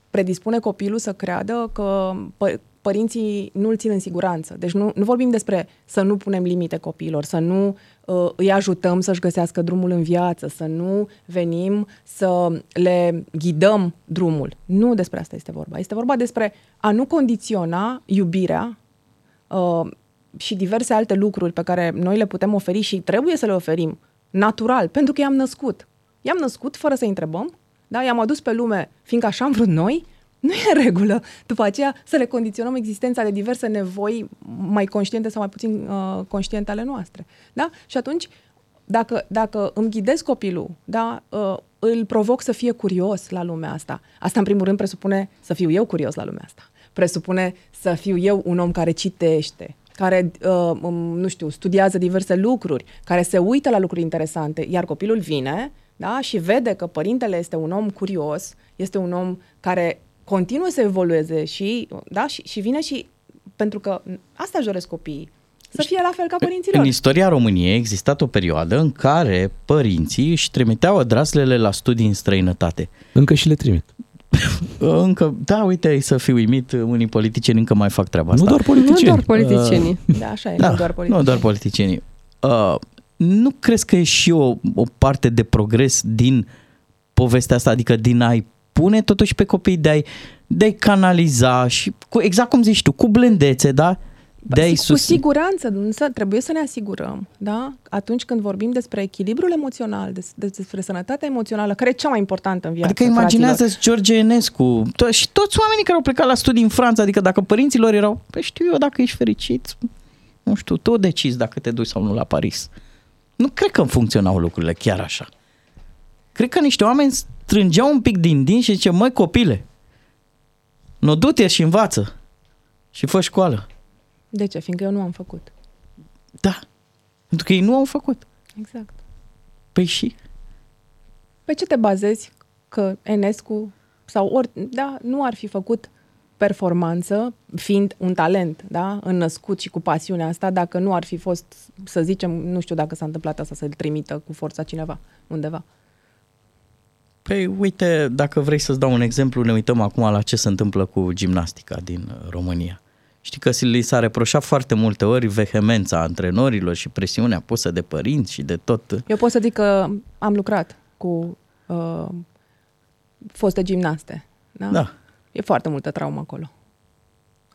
predispune copilul să creadă că pă- părinții nu îl țin în siguranță. Deci nu, nu vorbim despre să nu punem limite copiilor, să nu uh, îi ajutăm să-și găsească drumul în viață, să nu venim să le ghidăm drumul. Nu despre asta este vorba. Este vorba despre a nu condiționa iubirea uh, și diverse alte lucruri pe care noi le putem oferi și trebuie să le oferim natural, pentru că i-am născut. I-am născut fără să întrebăm, da? i-am adus pe lume, fiindcă așa am vrut noi, nu e în regulă după aceea să le condiționăm existența de diverse nevoi mai conștiente sau mai puțin uh, conștiente ale noastre. Da? Și atunci, dacă, dacă îmi ghidez copilul, da, uh, îl provoc să fie curios la lumea asta. Asta, în primul rând, presupune să fiu eu curios la lumea asta. Presupune să fiu eu un om care citește, care, uh, um, nu știu, studiază diverse lucruri, care se uită la lucruri interesante, iar copilul vine da, și vede că părintele este un om curios, este un om care continuă să evolueze și, da, și, și vine și pentru că asta își doresc copiii, să fie la fel ca părinților. În istoria României a existat o perioadă în care părinții își trimiteau adraslele la studii în străinătate. Încă și le trimit. Încă, da, uite, ai să fi uimit, unii politicieni încă mai fac treaba asta. Nu doar politicieni. Nu doar politicienii. Da, așa e, Da, nu doar politicieni. nu doar politicienii. Uh, nu crezi că e și o, o parte de progres din povestea asta, adică din a-i pune totuși pe copii, de a-i, de a-i canaliza și cu, exact cum zici tu, cu blândețe, da? De a-i Cu sus... siguranță, însă trebuie să ne asigurăm, da? Atunci când vorbim despre echilibrul emoțional, des- des- despre sănătatea emoțională, care e cea mai importantă în viață. Adică imaginează-ți George Enescu to- și toți oamenii care au plecat la studii în Franța, adică dacă părinții lor erau, pe știu eu, dacă ești fericit, nu știu, tu decizi dacă te duci sau nu la Paris. Nu cred că funcționau lucrurile chiar așa. Cred că niște oameni strângeau un pic din din și zice, măi copile, nu du-te și învață și fă școală. De ce? Fiindcă eu nu am făcut. Da, pentru că ei nu au făcut. Exact. Păi și? Pe ce te bazezi că Enescu sau ori, da, nu ar fi făcut performanță, fiind un talent, da, înnăscut și cu pasiunea asta, dacă nu ar fi fost, să zicem, nu știu dacă s-a întâmplat asta, să-l trimită cu forța cineva undeva. Păi uite, dacă vrei să-ți dau un exemplu, ne uităm acum la ce se întâmplă cu gimnastica din uh, România. Știi că li s-a reproșat foarte multe ori vehemența antrenorilor și presiunea pusă de părinți și de tot. Eu pot să zic că am lucrat cu uh, foste gimnaste. Da? Da. E foarte multă traumă acolo.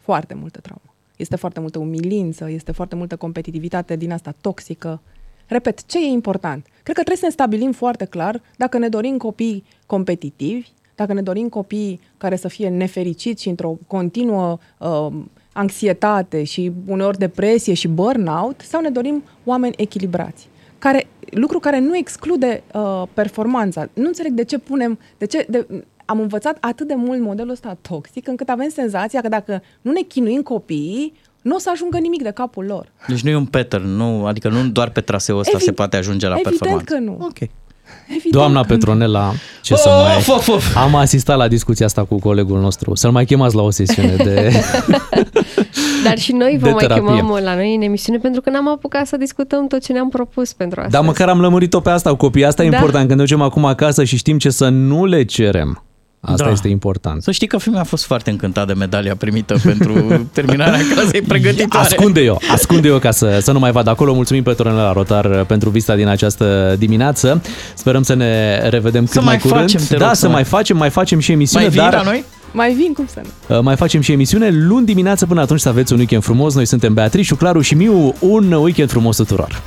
Foarte multă traumă. Este foarte multă umilință, este foarte multă competitivitate din asta toxică. Repet, ce e important? Cred că trebuie să ne stabilim foarte clar dacă ne dorim copii competitivi, dacă ne dorim copii care să fie nefericiți și într-o continuă uh, anxietate și uneori depresie și burnout, sau ne dorim oameni echilibrați. Care, lucru care nu exclude uh, performanța. Nu înțeleg de ce punem, de ce de, am învățat atât de mult modelul ăsta toxic, încât avem senzația că dacă nu ne chinuim copiii, nu o să ajungă nimic de capul lor. Deci nu e un pattern, nu, adică nu doar pe traseul ăsta Evi- se poate ajunge la Evident performanță. că nu. Ok. Evident Doamna că nu. Petronela, ce să Of, mai... of, of. Am asistat la discuția asta cu colegul nostru. Să-l mai chemați la o sesiune de... Dar și noi vă De mai terapie. chemăm la noi în emisiune pentru că n-am apucat să discutăm tot ce ne-am propus pentru asta. Dar măcar am lămurit-o pe asta cu copiii. Asta e Da. important. Când ne ducem acum acasă și știm ce să nu le cerem. Asta Da. este important. Să știi că fiul meu a fost foarte încântat de medalia primită pentru terminarea clasei pregătitoare. Ascunde eu, ascunde eu ca să, să nu mai vad acolo. Mulțumim pe la Rotar pentru vizita din această dimineață. Sperăm să ne revedem cât Să mai mai curând. facem, te rog, da, să să mai- mai facem, mai facem și emisiune, Mai vii dar la noi? Mai vin, cum să nu? uh, mai facem și emisiune luni dimineață până atunci să aveți un weekend frumos. Noi suntem Beatrice, Claru și Miu. Un weekend frumos tuturor.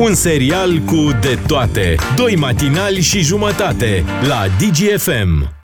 Un serial cu de toate. Doi matinali și jumătate la DGFM.